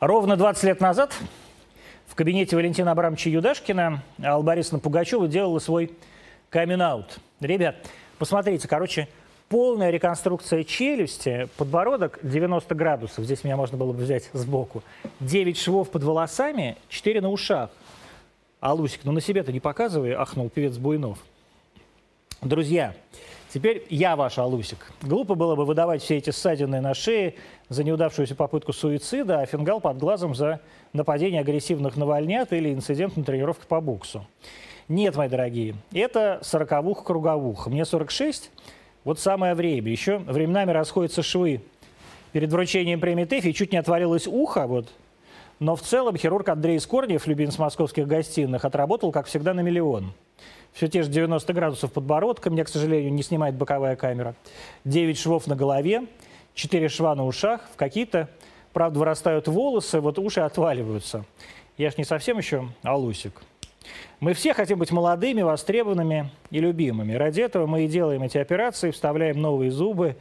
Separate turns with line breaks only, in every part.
Ровно 20 лет назад в кабинете Валентина Абрамовича Юдашкина Алла Борисовна Пугачева делала свой камин-аут. Ребят, посмотрите, короче, полная реконструкция челюсти, подбородок 90 градусов, здесь меня можно было бы взять сбоку, 9 швов под волосами, 4 на ушах. А Лусик, ну на себе-то не показывай, ахнул певец Буйнов. Друзья, Теперь я ваш Алусик. Глупо было бы выдавать все эти ссадины на шее за неудавшуюся попытку суицида, а фингал под глазом за нападение агрессивных навальнят или инцидент на тренировке по боксу. Нет, мои дорогие, это сороковуха круговуха. Мне 46, вот самое время. Еще временами расходятся швы. Перед вручением премии ТЭФИ чуть не отвалилось ухо, вот. Но в целом хирург Андрей Скорнев, любимец московских гостиных, отработал, как всегда, на миллион все те же 90 градусов подбородка, меня, к сожалению, не снимает боковая камера, 9 швов на голове, 4 шва на ушах, в какие-то, правда, вырастают волосы, вот уши отваливаются. Я ж не совсем еще алусик. Мы все хотим быть молодыми, востребованными и любимыми. Ради этого мы и делаем эти операции, вставляем новые зубы.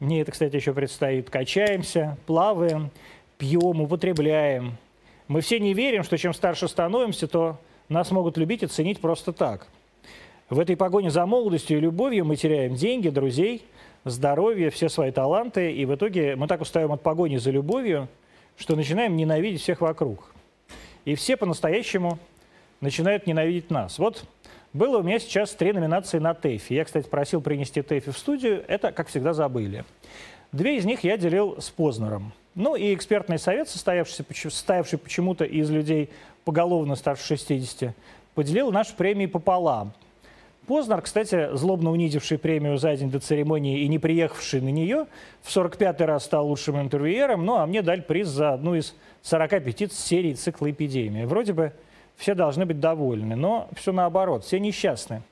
Мне это, кстати, еще предстоит. Качаемся, плаваем, пьем, употребляем. Мы все не верим, что чем старше становимся, то нас могут любить и ценить просто так – в этой погоне за молодостью и любовью мы теряем деньги, друзей, здоровье, все свои таланты, и в итоге мы так устаем от погони за любовью, что начинаем ненавидеть всех вокруг. И все по-настоящему начинают ненавидеть нас. Вот было у меня сейчас три номинации на ТЭФИ. Я, кстати, просил принести ТЭФИ в студию. Это, как всегда, забыли. Две из них я делил с Познером. Ну и экспертный совет, состоявшийся, состоявший почему-то из людей поголовно старше 60, поделил наши премии пополам – Познер, кстати, злобно унизивший премию за день до церемонии и не приехавший на нее, в 45-й раз стал лучшим интервьюером, ну а мне дали приз за одну из 45 серий цикла «Эпидемия». Вроде бы все должны быть довольны, но все наоборот, все несчастны,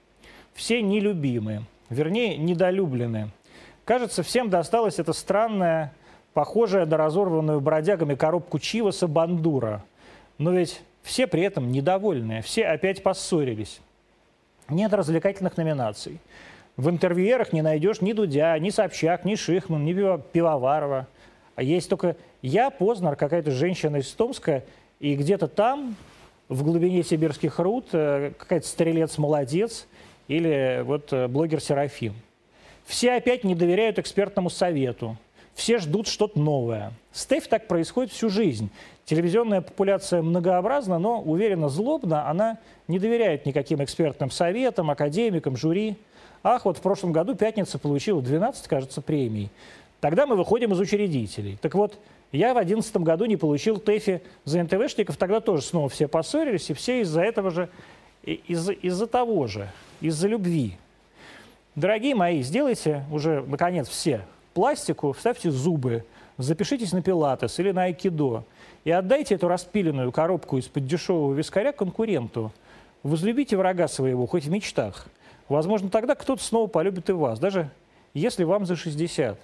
все нелюбимы, вернее, недолюблены. Кажется, всем досталась эта странная, похожая на разорванную бродягами коробку Чиваса бандура. Но ведь все при этом недовольны, все опять поссорились. Нет развлекательных номинаций. В интервьюерах не найдешь ни Дудя, ни Собчак, ни Шихман, ни Пивоварова. А есть только я, Познер, какая-то женщина из Томска, и где-то там, в глубине сибирских руд, э, какая-то стрелец-молодец или вот э, блогер Серафим. Все опять не доверяют экспертному совету. Все ждут что-то новое. С так происходит всю жизнь. Телевизионная популяция многообразна, но, уверенно, злобно она не доверяет никаким экспертным советам, академикам, жюри. Ах, вот в прошлом году «Пятница» получила 12, кажется, премий. Тогда мы выходим из учредителей. Так вот, я в 2011 году не получил ТЭФИ за НТВшников, тогда тоже снова все поссорились, и все из-за этого же, из-за из того же, из-за любви. Дорогие мои, сделайте уже, наконец, все пластику, вставьте зубы, запишитесь на пилатес или на айкидо и отдайте эту распиленную коробку из-под дешевого вискаря конкуренту. Возлюбите врага своего, хоть в мечтах. Возможно, тогда кто-то снова полюбит и вас, даже если вам за 60.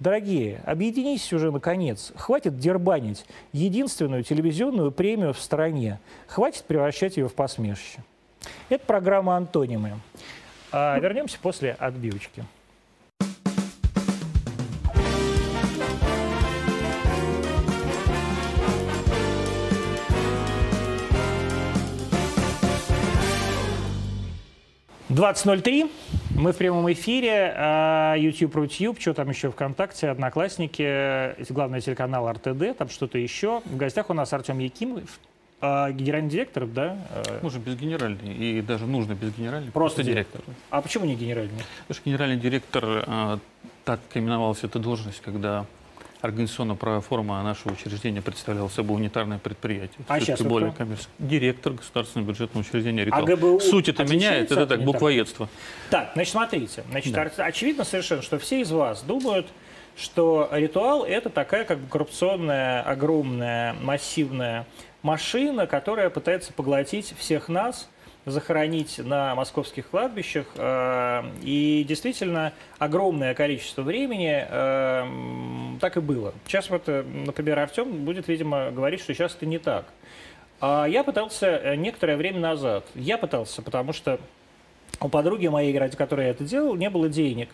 Дорогие, объединитесь уже наконец. Хватит дербанить единственную телевизионную премию в стране. Хватит превращать ее в посмешище. Это программа «Антонимы». А вернемся после отбивочки. 20.03. Мы в прямом эфире. А, YouTube, Рутюб, что там еще ВКонтакте, Одноклассники, главный телеканал РТД, там что-то еще. В гостях у нас Артем Якимов, а, генеральный директор, да?
Нужно без генеральный, и даже нужно без генеральный.
Просто, просто директор. А почему не генеральный?
Потому что генеральный директор, а, так именовалась эта должность, когда организационно-правовая форма нашего учреждения представляла собой унитарное предприятие.
А сейчас более
коммерческое. Директор государственного бюджетного учреждения РИТО. А ГБУ Суть это меняет, это так, буквоедство.
Так, значит, смотрите. Значит, да. очевидно совершенно, что все из вас думают, что ритуал – это такая как бы коррупционная, огромная, массивная машина, которая пытается поглотить всех нас – захоронить на московских кладбищах. Э, и действительно огромное количество времени э, так и было. Сейчас вот, э, например, Артем будет, видимо, говорить, что сейчас это не так. А я пытался некоторое время назад, я пытался, потому что у подруги моей, ради которой я это делал, не было денег.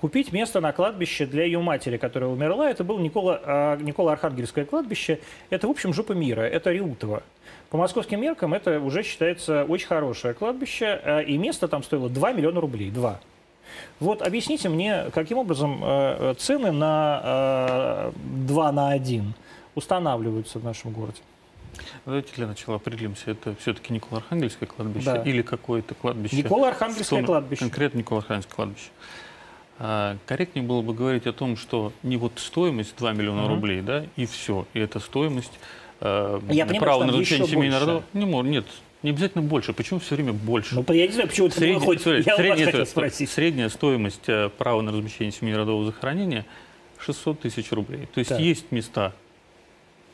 Купить место на кладбище для ее матери, которая умерла, это было Никола, а, Никола Архангельское кладбище. Это, в общем, жопа мира, это Риутово. По московским меркам это уже считается очень хорошее кладбище, а, и место там стоило 2 миллиона рублей, 2. Вот объясните мне, каким образом э, цены на э, 2 на 1 устанавливаются в нашем городе?
Давайте для начала определимся, это все-таки Никола-Архангельское кладбище
Да.
или какое-то кладбище? Том-
кладбище.
Конкретно Никола-Архангельское кладбище. А, Корректнее было бы говорить о том, что не вот стоимость 2 миллиона
Мгм.
рублей, да, и все. И это стоимость э,
Я понимаю,
права
что
на семейного
больше.
рода. Не, мор- нет, не обязательно больше. Почему все время больше?
Ну, я не знаю, почему это
Средняя-
выходит.
смотри,
Я
средняя,
хотел спросить.
средняя стоимость э, права на размещение семейно-родового захоронения 600 тысяч рублей. То есть
Так.
есть места,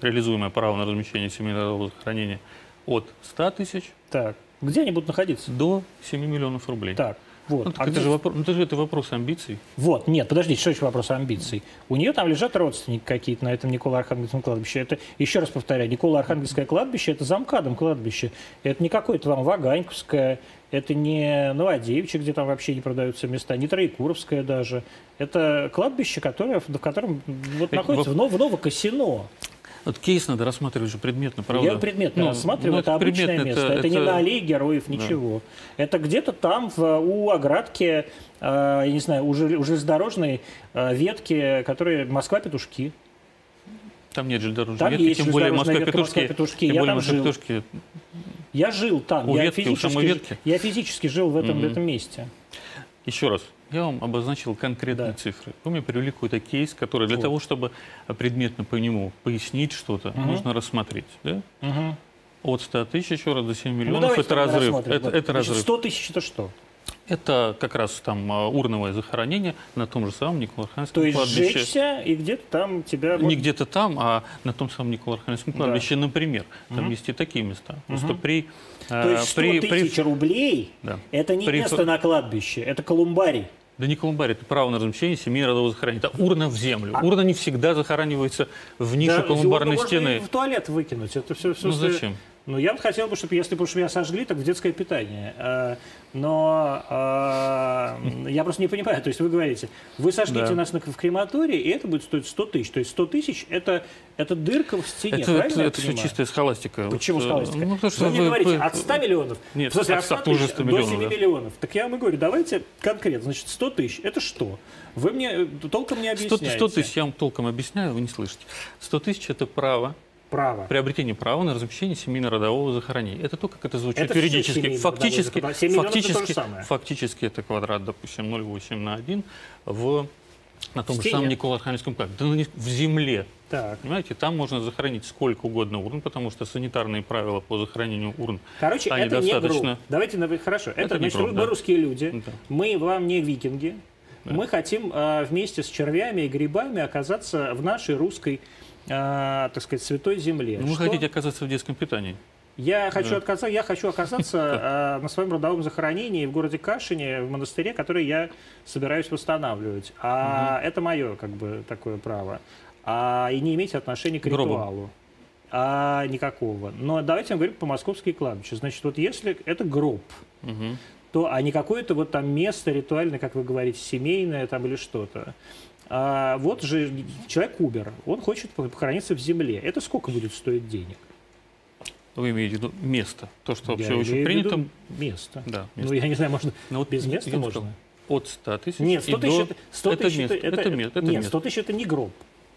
реализуемое право на размещение семейно-родового захоронения от 100 тысяч
Так, где они будут находиться?
до 7 миллионов рублей.
Так, вот.
Ну, так
А
это, же вопрос, ну, это же это вопрос амбиций.
Вот, нет, подождите, что еще вопрос амбиций? У нее там лежат родственники какие-то на этом Никола-Архангельском кладбище. Это, еще раз повторяю, Никола-Архангельское кладбище – это замкадом кладбище. Это не какое-то там Ваганьковское, это не Новодевичье, где там вообще не продаются места, не Троекуровское даже. Это кладбище, которое, в котором вот находится в, в Новокосино.
Вот кейс надо рассматривать же предметно, правда?
Я предметно
Ну,
рассматриваю,
ну,
это обычное
предметно,
место. Это, не
это-
на аллее героев, ничего. Это где-то там, в, у оградки, э, я не знаю, у, у железнодорожной э, ветки, которые Москва-Петушки.
Там нет железнодорожной
Там
ветки,
есть
тем более Москва-Петушки.
Москва-Петушки.
Тем
Я
более
там жил.
Москва-Петушки.
Я жил там.
У
я,
ветки, у самой
физически,
ветки?
я физически жил в этом, в
Мгм.
этом месте.
Еще раз, я вам обозначил конкретные
Да.
цифры. Вы мне привели какой-то кейс, который для
Вот.
того, чтобы предметно по нему пояснить что-то,
Мгм.
нужно рассмотреть. Да?
Мгм.
От 100 тысяч еще раз до 7
Ну,
миллионов
давайте
это разрыв. Это, это
Значит,
разрыв.
100 тысяч это что?
Это как раз там а, урновое захоронение на том же самом Николаевском
То есть
кладбище.
сжечься, и где-то там тебя...
Не где-то там, а на том самом Николаевском
Да.
кладбище, например. Там
Мгм.
есть и такие места. Просто
Мгм.
при...
То
а,
есть 100
при,
тысяч
при-
рублей
да.
это не
При-
место на кладбище, это колумбарий.
Да не колумбарий, это право на размещение семейного родового захоронения. Это урна в землю.
А-
Урна не всегда захоранивается в нишу
Да,
колумбарной стены.
в туалет выкинуть. Это все, все
Ну зачем?
Ну, я бы хотел бы, чтобы, если бы меня сожгли, так в детское питание. А, Но а, я просто не понимаю. То есть вы говорите, вы сожгите
Да.
нас на- в крематории, и это будет стоить 100 тысяч. То есть 100 тысяч это, это дырка в стене,
Это,
правильно
это, это все чистая схоластика.
Почему
Вот, э,
схоластика?
Ну, потому что
вы мне
вы-
говорите
вы-
от 100 миллионов,
Нет,
в смысле,
от
от
100
100
тоже
тысяч
100
до
миллионов,
7
да.
миллионов. Так я вам и говорю, давайте конкретно. Значит, 100 тысяч – это что? Вы мне э, толком не
100,
объясняете.
100 тысяч я вам толком объясняю, вы не слышите. 100 тысяч это право,
Право.
приобретение права на размещение семейно-родового захоронения. Это то, как это звучит
Это
юридически. Фактически,
захоронение. 7 миллионов это
фактически, фактически это квадрат, допустим, 0,8 на 1 в, на том
В
же самом кладбище. Да, ну, не- в земле.
Так.
Понимаете, там можно захоронить сколько угодно урн, потому что санитарные правила по захоронению урн
Короче,
Они
это не
достаточно-
груб. Давайте, на- хорошо. Это,
Это не
значит,
груб,
мы
да.
русские люди.
Да.
Мы вам не викинги.
Да.
Мы хотим а, вместе с червями и грибами оказаться в нашей русской, а, так сказать, святой земле.
Ну, вы
Что?
хотите оказаться в детском питании.
Я хочу,
Да.
отказаться, я хочу оказаться а, на своем родовом захоронении в городе Кашине, в монастыре, который я собираюсь восстанавливать. А это мое, как бы, такое право. А, и не иметь отношения к
Гробом.
ритуалу. А, никакого. Но давайте я говорю по московской кладбище. Значит, вот если это гроб,
Мгм.
то, а не какое-то вот там место ритуальное, как вы говорите, семейное там или что-то. А вот же человек умер, он хочет похорониться в земле. Это сколько будет стоить денег?
Вы имеете в виду место. То, что вообще
Я
очень принято.
место.
Да,
Ну,
место.
я не знаю, можно
Ну, вот
без места можно?
сказал, От 100 тысяч
Нет, 100
и
тысяч,
до-
это, 100
это
тысяч
место,
это,
это место, это
нет,
место.
100 тысяч это не гроб.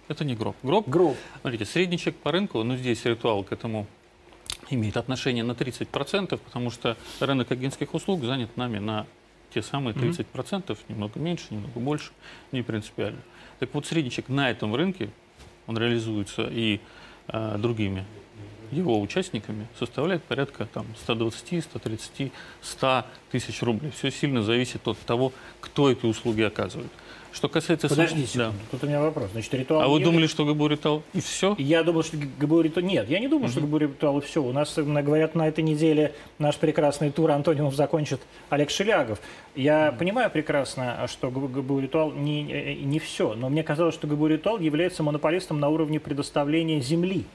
Это не гроб. Гроб,
Гроб.
смотрите, средний чек по рынку, ну здесь ритуал к этому имеет отношение на 30%, потому что рынок агентских услуг занят нами на те самые 30%, немного меньше, немного больше, не принципиально. Так вот, средний чек на этом рынке, он реализуется и а, другими его участниками, составляет порядка там, 120, 130, 100 тысяч рублей. Все сильно зависит от того, кто эти услуги оказывает. Что касается... сам-
Подождите,
Да.
секунду, тут у меня вопрос. Значит, ритуал...
А вы думали, что ГБУ ритуал и все?
Я думал, что ГБУ ритуал... Нет, я не думал, что ГБУ ритуал и все. У нас, м, говорят, на этой неделе наш прекрасный тур Антонимов закончит Олег Шелягов. Я понимаю прекрасно, что ГБ ГБУ ритуал не, э, не все, но мне казалось, что ГБУ ритуал является монополистом на уровне предоставления земли.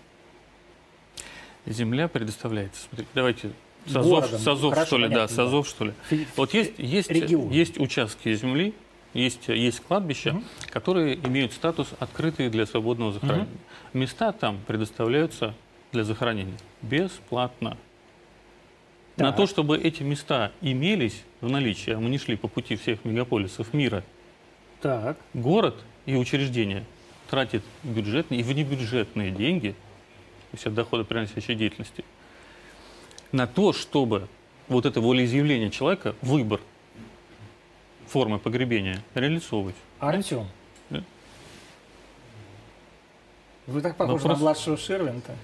Земля предоставляется. Смотрите, давайте Сазов,
городом.
Сазов
Хорошо,
что ли, да,
понятно,
Сазов, что ли.
Фи-
Вот есть, есть,
регион.
есть участки земли, есть, есть кладбища, которые имеют статус открытые для свободного захоронения. Места там предоставляются для захоронения бесплатно. На
Так.
то, чтобы эти места имелись в наличии, а мы не шли по пути всех мегаполисов мира,
Так.
город и учреждения тратит бюджетные и внебюджетные деньги, то есть от дохода приносящей деятельности, на то, чтобы вот это волеизъявление человека, выбор формы погребения реализовывать.
Артем.
Да.
Вы так похожи
Вопрос-
на младшего Ширвинта.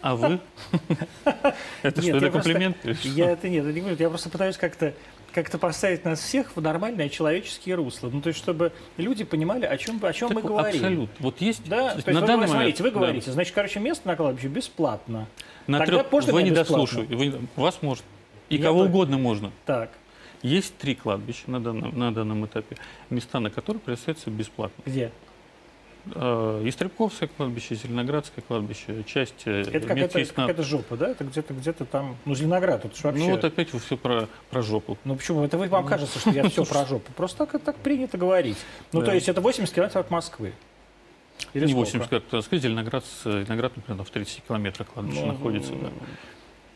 А вы? Это что, это комплимент?
Я это нет. Я просто пытаюсь как-то как-то поставить нас всех в нормальное человеческие русло. Ну, то есть, чтобы люди понимали, о чем, о чем мы
Так
говорим.
Абсолютно. Вот есть
Да,
то есть на
вы,
данный
смотрите, вы
момент, да.
говорите, значит, короче, место на кладбище бесплатно.
на
Тогда
трех-
можно
вы не дослушиваете, вы- вас может. И
Я
кого
бы-
угодно можно.
Так,
Есть три кладбища на данном, на данном этапе, места на которые предоставляются бесплатно.
где?
Э, Истребковское кладбище, Зеленоградское кладбище, часть э,
Это какая-то, какая-то жопа, да? Это где-то где-то там, ну, Зеленоград, это ж вообще...
Ну вот опять вы все про, про жопу.
Ну почему? Это вы, вам кажется, что я все про жопу. Просто так, так принято говорить. Ну,
Да.
то есть это 80 километров от Москвы. Или
не
сколько?
80, как так сказать, Зеленоград, Зеленоград, например, в 30 километрах кладбище
Ну,
находится. Да.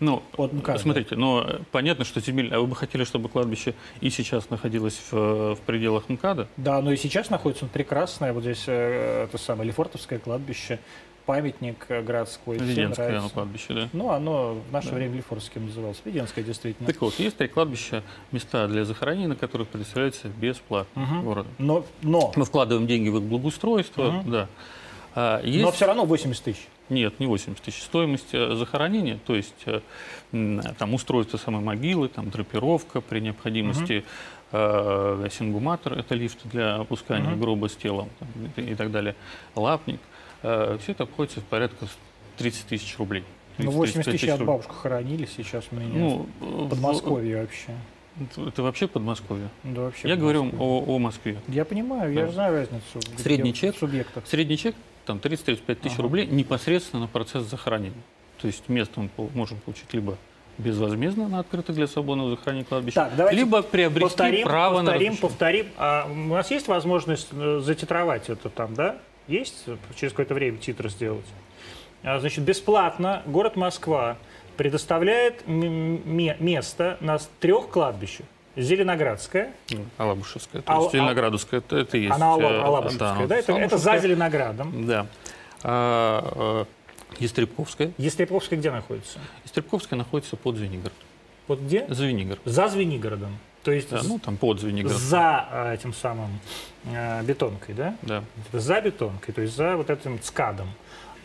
Ну,
ну как,
смотрите, но э, понятно, что земель... А вы бы хотели, чтобы кладбище и сейчас находилось в, в пределах МКАДа?
Да, но и сейчас находится он прекрасное, вот здесь э, это самое Лефортовское кладбище, памятник городской. всем
Введенское оно кладбище, да?
Ну, оно в наше
Да.
время Лефортовским называлось. Введенское, действительно.
Так вот, есть три кладбища, места для захоронения, на которых предоставляется бесплатно
Мгм.
городом.
Но, но,
Мы вкладываем деньги в их благоустройство,
Мгм.
да. А, есть...
но все равно 80 тысяч.
Нет, не 80 тысяч. Стоимость э, захоронения, то есть э, там устройство самой могилы, там драпировка при необходимости, э, сингуматор, это лифт для опускания
Мгм.
гроба с телом там, и, и так далее, лапник. все это обходится в порядка 30 тысяч рублей.
Ну,
30-35
80 тысяч от бабушку хоронили, сейчас у меня
Ну,
в
в-
Подмосковье вообще.
Это, это вообще Подмосковье.
Да, вообще
Я
в
говорю о, о Москве.
Я понимаю, я
Да.
же знаю разницу. в-
Средний
в
чек?
субъектах.
Средний чек там 30-35 тысяч
Ага.
рублей непосредственно на процесс захоронения. То есть место мы можем получить либо безвозмездно на открытых для свободного захоронения кладбище,
Так, давайте
либо приобрести
повторим,
право на
повторим,
размещение.
повторим. А у нас есть возможность э, затитровать это там, да? Есть через какое-то время титр сделать? А, Значит, бесплатно город Москва предоставляет место на трех кладбищах. Зеленоградское,
Ну, Алабушевская, то
Ал-
есть Зеленоградовская, это, это есть.
она
э,
Алабушевская, да? Это, это за. Зеленоградом.
Да. А, э, Естребковская.
Естребковская где находится?
Естребковская находится под Звенигород.
Вот где?
Звенигород.
За Звенигородом. То есть
Да, ну, там под Звенигород.
за э, этим самым э, бетонкой, да?
Да.
За бетонкой, то есть за вот этим скадом.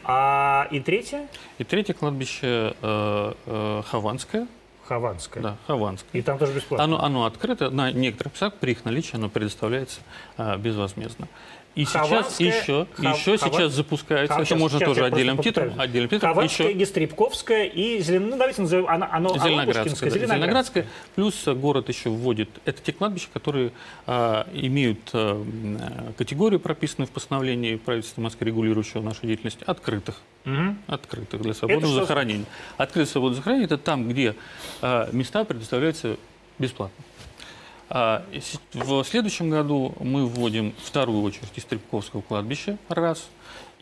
А и третье
И третье кладбище э, э, Хованское.
Хованское.
Да, Хованское.
И там тоже бесплатно.
Оно, оно открыто, на некоторых местах при их наличии оно предоставляется а, безвозмездно. И сейчас еще,
Хав-
еще
Хован-
сейчас запускается,
Хав-
это
сейчас-
можно
сейчас
тоже отдельным титром, отдельным титром,
Хованская,
еще
Естребковская и Зелен... ну, давайте назовем, она, оно,
Зеленоградская, да,
Зеленоградская.
Плюс город еще вводит, это те кладбища, которые а, имеют а, категорию, прописанную в постановлении правительства Москвы, регулирующего нашу деятельность, открытых.
Мгм.
открытых для свободного
что-
захоронения. Открытое свободное захоронение – это там, где а, места предоставляются бесплатно. А, в следующем году мы вводим вторую очередь из Трепковского кладбища, раз,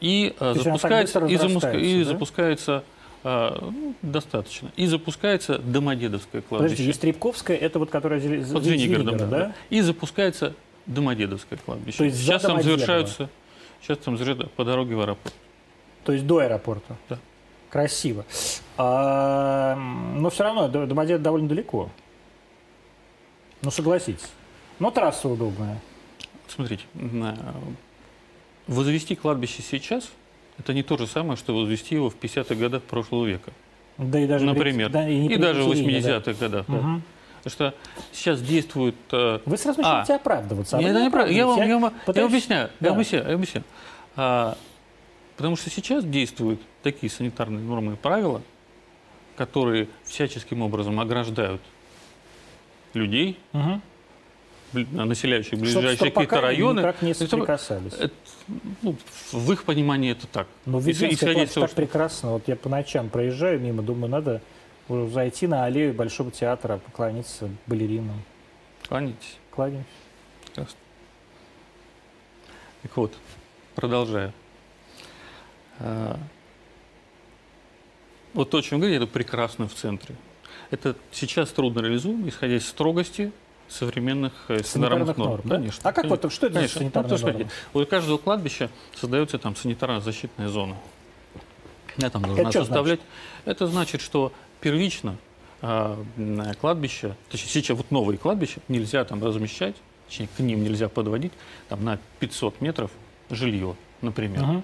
и,
То так
запускается, и,
разрастается,
и
да?
запускается а, ну, достаточно. И запускается Домодедовское кладбище.
Подожди, Естребковская, это вот которая Зеле-
под Звенигородом,
Звенигород,
да,
да?
И запускается Домодедовское кладбище.
То есть
сейчас там завершаются, сейчас там завершаются по дороге в аэропорт.
То есть до аэропорта.
Да.
Красиво. А, но все равно до Домодедово довольно далеко. Ну, согласитесь. Но трасса удобная.
Смотрите, а, возвести кладбище сейчас – это не то же самое, что возвести его в 50-х годах прошлого века.
Да и даже при-
Например.
да, и,
и даже в
Екатерине, да.
80-х годах. да.
Мгм.
Потому что сейчас действует… э,
Вы сразу
А.
начинаете оправдываться. а
Не,
вы
это
не.
Я вам, я вам- я объясняю.
Да.
Я объясняю. я объясняю. А, потому что сейчас действуют такие санитарные нормы и правила, которые всяческим образом ограждают людей,
Мгм.
бли- населяющих ближайшие какие-то районы.
никак не соприкасались.
это, ну, в их понимании это так.
Но
из
кладбище
того,
так
что-
прекрасно. Вот я по ночам проезжаю мимо, думаю, надо зайти на аллею Большого театра, поклониться балеринам.
Кланяйтесь. Прекрасно. Так вот, продолжая. А, Вот то, о чем вы говорите, это прекрасно в центре. Это сейчас трудно реализуемо, исходя из строгости современных э, санитарных
Санитарных
норм.
норм, да?
Конечно.
А как
конечно.
вот, что это за
Конечно. Ну,
санитарные
что
нормы?
У каждого кладбища создается там санитарно-защитная зона. Я там должна
что
составлять. Это значит, что первично м, кладбище, точнее, сейчас вот новые кладбища нельзя там размещать, точнее, к ним нельзя подводить там на 500 метров жилье, например.
Мгм.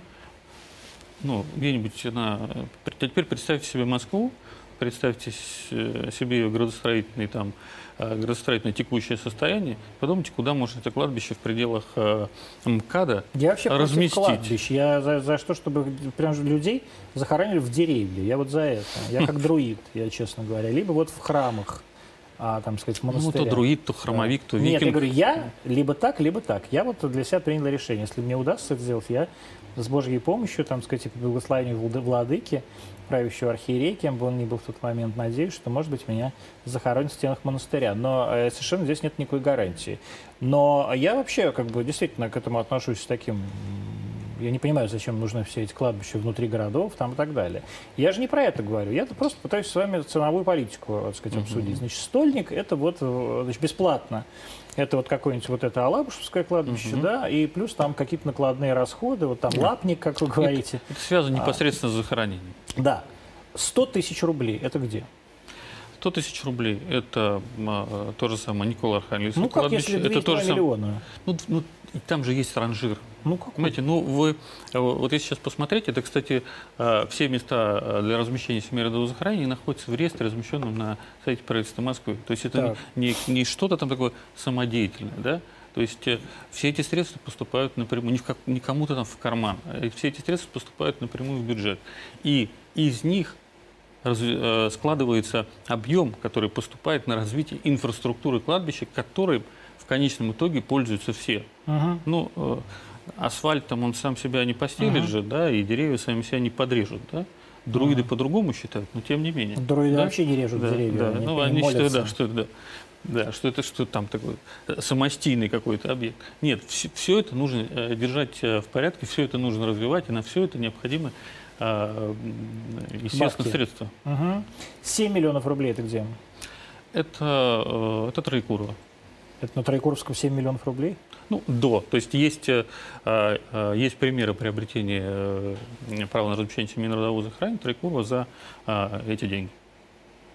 Ну, где-нибудь на... Теперь представьте себе Москву, представьте э, себе градостроительный там, э, градостроительное текущее состояние, подумайте, куда может это кладбище в пределах э, МКАДа
Я вообще
разместить.
кладбищ. Я за, за что, чтобы прям людей захоранили в деревья. Я вот за это. Я как друид, я честно говоря. Либо вот в храмах, а, там, сказать, в
Ну, то друид, то хромовик, то
Нет, я
викинг.
говорю, я либо так, либо так. Я вот для себя принял решение. Если мне удастся это сделать, я с Божьей помощью, там, сказать, по благословению влады- владыки, правящего архиерея, кем бы он ни был в тот момент, надеюсь, что, может быть, меня захоронят в стенах монастыря. Но э, совершенно здесь нет никакой гарантии. Но я вообще, как бы, действительно к этому отношусь с таким... Я не понимаю, зачем нужны все эти кладбища внутри городов там и так далее. Я же не про это говорю. Я просто пытаюсь с вами ценовую политику, так сказать, обсудить. Значит, стольник – это вот э, значит, бесплатно. Это вот какое-нибудь вот это Алабушевское кладбище,
Мгм.
да, и плюс там какие-то накладные расходы, вот там лапник, как вы говорите.
Это связано
А.
непосредственно с захоронением.
Да. 100 тысяч рублей – это где?
100 тысяч рублей – это а, то же самое Никола Архангельское
Ну, как
кладбище.
если
это то
2,2
же
миллиона?
Ну, ну, и там же есть ранжир.
Ну, как?
Понимаете, ну вы, э, вот если сейчас посмотреть, это, кстати, э, все места э, для размещения семейного захоронения находятся в реестре, размещенном на сайте правительства Москвы. То есть это
Так.
не, не что-то там такое самодеятельное, да? То есть все эти средства поступают напрямую, не, как, не кому-то там в карман, а все эти средства поступают напрямую в бюджет. И из них раз- складывается объем, который поступает на развитие инфраструктуры кладбища, которой в конечном итоге пользуются все.
Мгм.
Ну, асфальт там он сам себя не постелит
Ага.
же, да, и деревья сами себя не подрежут, да. Друиды
Ага.
по-другому считают, но тем не менее.
Дроиды
Да.
вообще не режут
Да,
деревья,
да.
они,
ну,
они
считают, да, что это, да, да, что это что там такой э, самостийный какой-то объект. Нет, все, это нужно э, держать э, в порядке, все это нужно развивать, и на все это необходимы, э, м, естественно,
Бабки.
средства.
Мгм. 7 миллионов рублей – это где?
Это, это Троекурово.
Это на Троекуровском 7 миллионов рублей?
Ну, до. То есть есть, э, э, э, есть примеры приобретения э, права на размещение семейного родового захоронения Троекурова за э, эти деньги.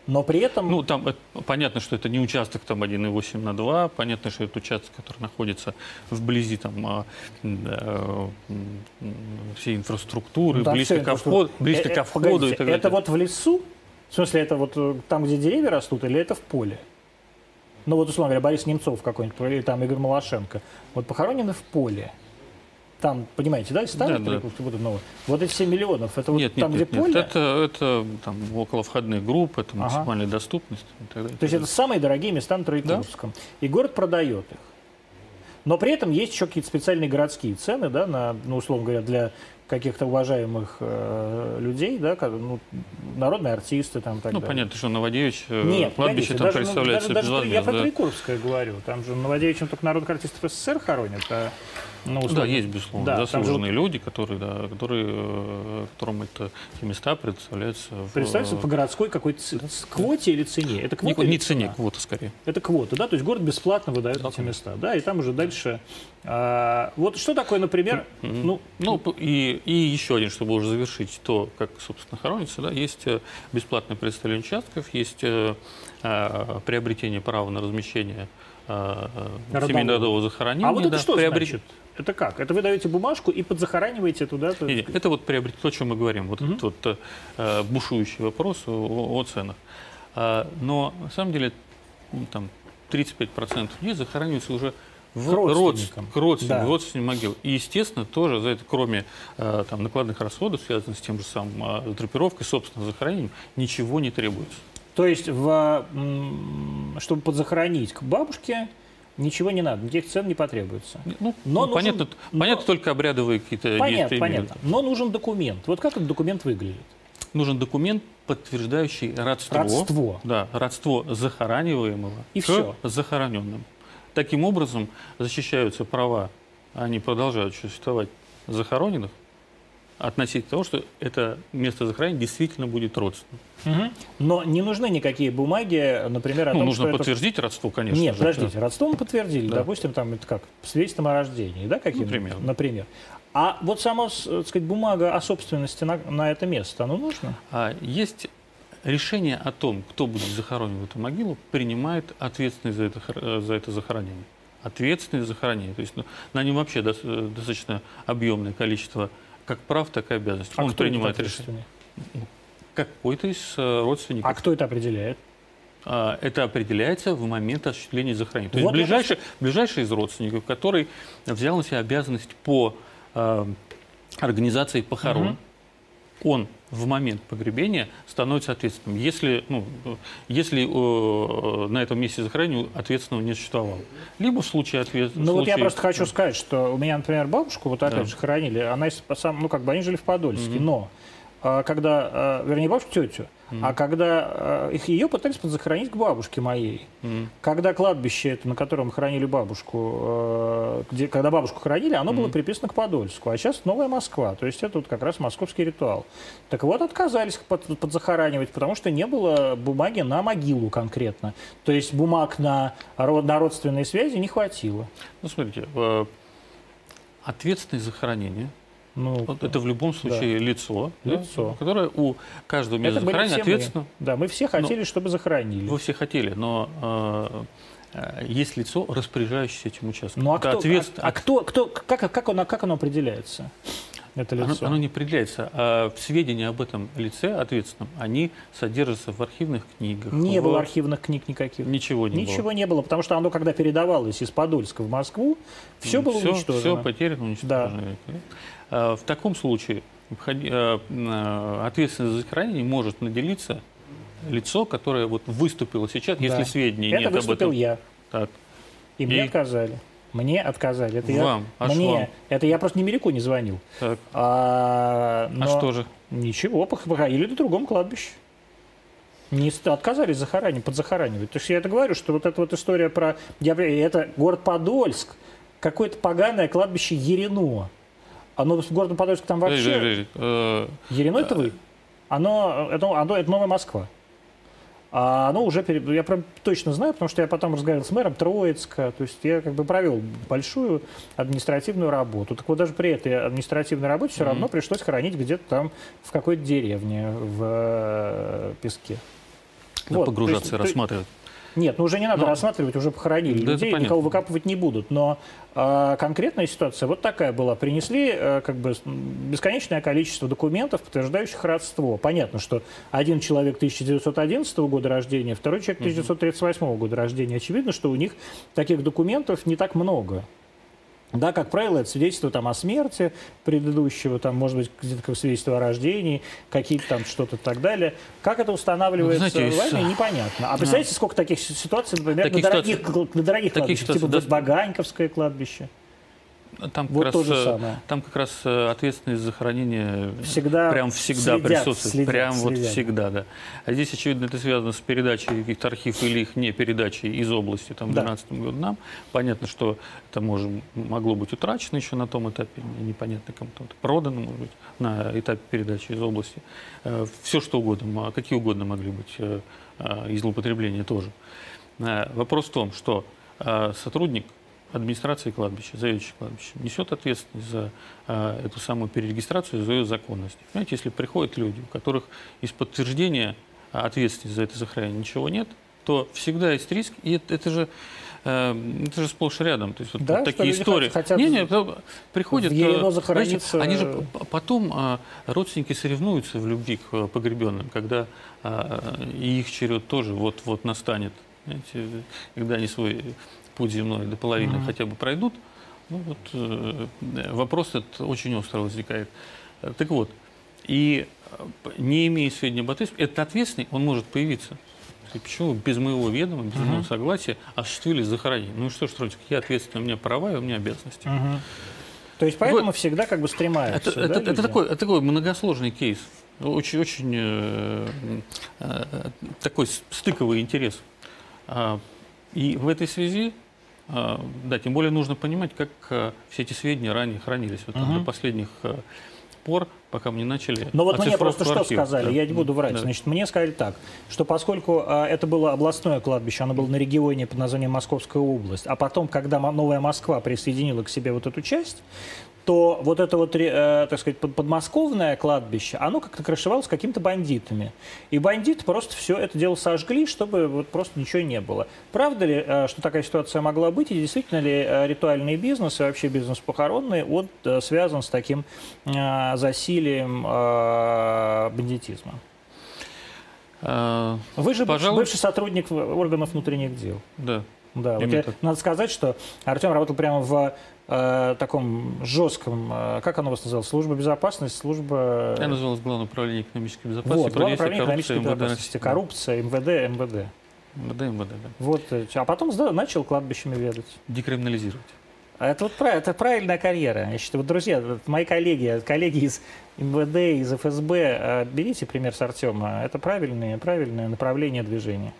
Но при этом...
Ну, там э, понятно, что это не участок там 1,8 на 2, понятно, что это участок, который находится вблизи там а, э, м, всей инфраструктуры,
там
близко, ко, входу, близко
Э, э,
ко входу
погодите,
и так далее.
Это вот в лесу? В смысле, это вот э, там, где деревья растут, или это в поле? Ну вот, условно говоря, Борис Немцов какой-нибудь, или там Игорь Малашенко. Вот похоронены в поле. Там, понимаете, да, старый
Да, да.
Вот, ну, вот эти 7 миллионов, это вот
нет,
там,
нет,
где
нет, нет.
поле?
Это, это там около входных групп, это
Ага.
максимальная доступность и так далее.
То есть это самые дорогие места на Троекуровском. И город продает их. Но при этом есть еще какие-то специальные городские цены, да, на, ну, условно говоря, для каких-то уважаемых э, людей, да, как, ну, народные артисты там так
Ну,
далее.
понятно, что Новодевич э,
Нет,
кладбище там
даже, ну,
представляется
даже, даже я про
да.
Троекуровское говорю. Там же Новодевичем только народных артистов СССР хоронят, а ну,
Да, есть, безусловно,
Да, там же
заслуженные люди, которые, да, которые, э, которым это, эти места предоставляются в...
Представляется по городской какой-то ц- квоте или цене. Это
не,
квота
не
или
цене,
цена?
квота скорее.
Это квота, да? То есть город бесплатно выдает
Да,
эти
конечно.
места, да? И там уже дальше... а, вот что такое, например, ну,
Ну, п- и, и еще один, чтобы уже завершить то, как, собственно, хоронится, да, есть э, бесплатное представление участков, есть э, э, приобретение права на размещение э, э, семейно-родового захоронения.
а вот это
да,
что
приобрет-
значит? Это как? Это вы даете бумажку и подзахораниваете туда? то
Не, не,
есть-
это вот приобрет то, о чем мы говорим, вот
Мгм.
этот вот э, бушующий вопрос о, о ценах. А, но на самом деле там 35% людей захораниваются уже в
К родственникам.
родствен- к родственникам,
Да.
в родственные могилы. И, естественно, тоже за это, кроме э, там, накладных расходов, связанных с тем же самым э, драпировкой, собственно, захоронением, ничего не требуется.
То есть, в, чтобы подзахоронить к бабушке, ничего не надо, никаких цен не потребуется.
Ну,
Но
ну, понятно,
нужен-
понятно
но-
только обрядовые какие-то
Понятно, понятно. Но нужен документ. Вот как этот документ выглядит?
нужен документ, подтверждающий родство.
Родство.
Да, родство захораниваемого
И
к
всё.
захороненным. Таким образом защищаются права, они продолжают существовать захороненных относительно того, что это место захоронения действительно будет родственным.
Мгм. Но не нужны никакие бумаги, например, о
Ну,
том,
нужно
что это-
подтвердить родство, конечно
Нет,
же.
подождите, родство мы подтвердили,
Да.
допустим, там это как, свидетельством о рождении, да, каким
Например.
например. А вот сама, так сказать, бумага о собственности на, на это место, оно нужно?
А есть решение о том, кто будет захоронен в эту могилу, принимает ответственность за это, э, за это захоронение. Ответственность за захоронение. То есть ну, на нем вообще э, достаточно объемное количество как прав, так и обязанностей.
А
Он
кто
принимает решение. Какой-то из э, родственников.
А кто это определяет?
А, это определяется в момент осуществления захоронения. То
Вот
есть ближайший, ближайший из родственников, который взял на себя обязанность по э, организации похорон,
Мгм.
Он в момент погребения становится ответственным. Если, ну, если э, на этом месте захоронения ответственного не существовало. Либо в случае ответственности...
Ну вот я просто хочу сказать, что у меня, например, бабушку, вот опять
Да.
же, хоронили, она ну как бы они жили в Подольске,
Мгм.
но а, когда, а, вернее, бабушку, тетю, а когда а, их, ее пытались подзахоронить к бабушке моей, когда кладбище, это, на котором хоронили бабушку, э, где, когда бабушку хоронили, оно было приписано к Подольску, а сейчас Новая Москва, то есть это вот как раз московский ритуал. Так вот, отказались под, подзахоранивать, потому что не было бумаги на могилу конкретно. То есть бумаг на, на родственные связи не хватило.
Ну, смотрите, э, ответственность за хранение
Ну,
вот это в любом случае лицо, да,
Лицо.
которое у каждого места захоронения
все мы.
ответственно.
Да, мы все хотели, чтобы захоронили.
Вы все хотели, но э, э, есть лицо, распоряжающееся этим участком.
Ну а
Это
кто,
ответствен-
а, а кто, кто, как, как, оно, как оно определяется, это
Оно,
лицо?
оно не определяется. А сведения об этом лице ответственном, они содержатся в архивных книгах.
не
в-
было архивных книг никаких.
Ничего не
Ничего
было.
не было, потому что оно, когда передавалось из Подольска в Москву, все было
все,
уничтожено.
Все потеряно, уничтожено. А, В таком случае э, э, ответственность за захоронение может наделиться лицо, которое вот выступило сейчас,
Да.
если сведений
Это
нет об
выступил
этом.
я,
Так.
и мне
И?
отказали. Мне отказали. Это я,
Вам? Аж
мне.
вам?
Это я просто Немиряку не звонил.
Так.
А,
А
но
что же?
Ничего, похоронили на другом кладбище. Не отказались захоранивать, подзахоранивать. То есть я это говорю, что вот эта вот история про... Я, это город Подольск, какое-то поганое кладбище Ерино. Оно с городом Подольск там
Подожди,
вообще...
подожди,
Ерино это вы? Оно, это, оно, это Новая Москва. А оно уже, пере- я прям точно знаю, потому что я потом разговаривал с мэром Троицка, то есть я как бы провел большую административную работу. Так вот даже при этой административной работе все равно пришлось хоронить где-то там в какой-то деревне в э, песке.
надо
Вот,
погружаться
есть-
рассматривать.
Нет, ну уже не надо
Ну,
рассматривать, уже похоронили
да
людей, никого выкапывать не будут. Но а, конкретная ситуация вот такая была. Принесли э, как бы бесконечное количество документов, подтверждающих родство. Понятно, что один человек 1911 года рождения, второй человек 1938 года рождения. Очевидно, что у них таких документов не так много. Да, как правило, это свидетельство там о смерти предыдущего, там, может быть, где-то как свидетельство о рождении, какие-то там что-то и так далее. Как это устанавливается
Ну, знаете,
в войне,
из-
непонятно. А представляете, сколько таких си- ситуаций, например,
Таких
на дорогих,
ситуаций-
на дорогих
таких
кладбищах,
ситуаций
типа
даст-
Баганьковское кладбище.
Там как,
Вот
раз,
то же
э,
самое.
там как раз э, ответственность за хранение
Всегда
прям всегда
следят,
присутствует.
следят,
прям вот
следят.
всегда, да. А здесь, очевидно, это связано с передачей каких-то архив или их не передачей из области там, в
Да.
2012 году нам. Понятно, что это может, могло быть утрачено еще на том этапе, непонятно кому-то, продано, может быть, на этапе передачи из области. Все что угодно, м- какие угодно могли быть э, э, и злоупотребления тоже. Э, Вопрос в том, что э, сотрудник администрации кладбища, заведующий кладбищем, несет ответственность за э, эту самую перерегистрацию, за ее законность. Понимаете, если приходят люди, у которых из подтверждения ответственности за это захоронение ничего нет, то всегда есть риск, и это, это же э, это же сплошь рядом. То есть вот
Да, что
такие истории.
хотят
не, не, приходят. э, знаете, Они же потом э, родственники соревнуются в любви к э, погребенным, когда э, и их черед тоже вот-вот настанет. Знаете, когда они свой путь земной до половины
Мгм.
хотя бы пройдут, ну вот э, вопрос этот очень остро возникает. Э, Так вот, и э, не имея сведения об ответственности, этот ответственный, он может появиться. И Почему без моего ведома, без моего
Мгм.
согласия осуществили захоронение? Ну и что ж, Троицкий, я ответственный, у меня права и у меня обязанности.
Мгм. То есть поэтому всегда как бы стремаются.
Это,
да,
это- это
люди?
такой, это такой многосложный кейс. очень, очень э, э, такой стыковый интерес. А, и в этой связи, да, тем более нужно понимать, как а, все эти сведения ранее хранились. Вот
Мгм.
до последних а, пор, пока мы не начали
Ну вот мне просто что сказали,
Да.
я не буду врать.
Да.
Значит, мне сказали так, что поскольку а, это было областное кладбище, оно было на регионе под названием Московская область, а потом, когда Новая Москва присоединила к себе вот эту часть, то вот это вот, э, так сказать, под- подмосковное кладбище, оно как-то крышевалось какими-то бандитами. И бандиты просто все это дело сожгли, чтобы вот просто ничего не было. Правда ли, э, что такая ситуация могла быть, и действительно ли э, ритуальный бизнес и вообще бизнес похоронный вот, э, связан с таким э, засилием э, бандитизма?
А,
Вы же бывший-
Пожалуй.
бывший сотрудник органов внутренних дел.
да.
Да, вот я- надо сказать, что Артем работал прямо в э, таком жестком, э, как оно у вас называлось, служба безопасности, служба...
Я называлась Главное управление экономической безопасности,
вот, Главное управление экономической
коррупции
безопасности,
МВД
коррупция, МВД, МВД.
России. МВД, МВД, да.
Вот, э, а потом сда- начал кладбищами ведать.
Декриминализировать.
А это вот это правильная карьера. Я считаю, вот, друзья, мои коллеги, коллеги из МВД, из ФСБ, э, берите пример с Артема. Это правильное, правильное направление движения.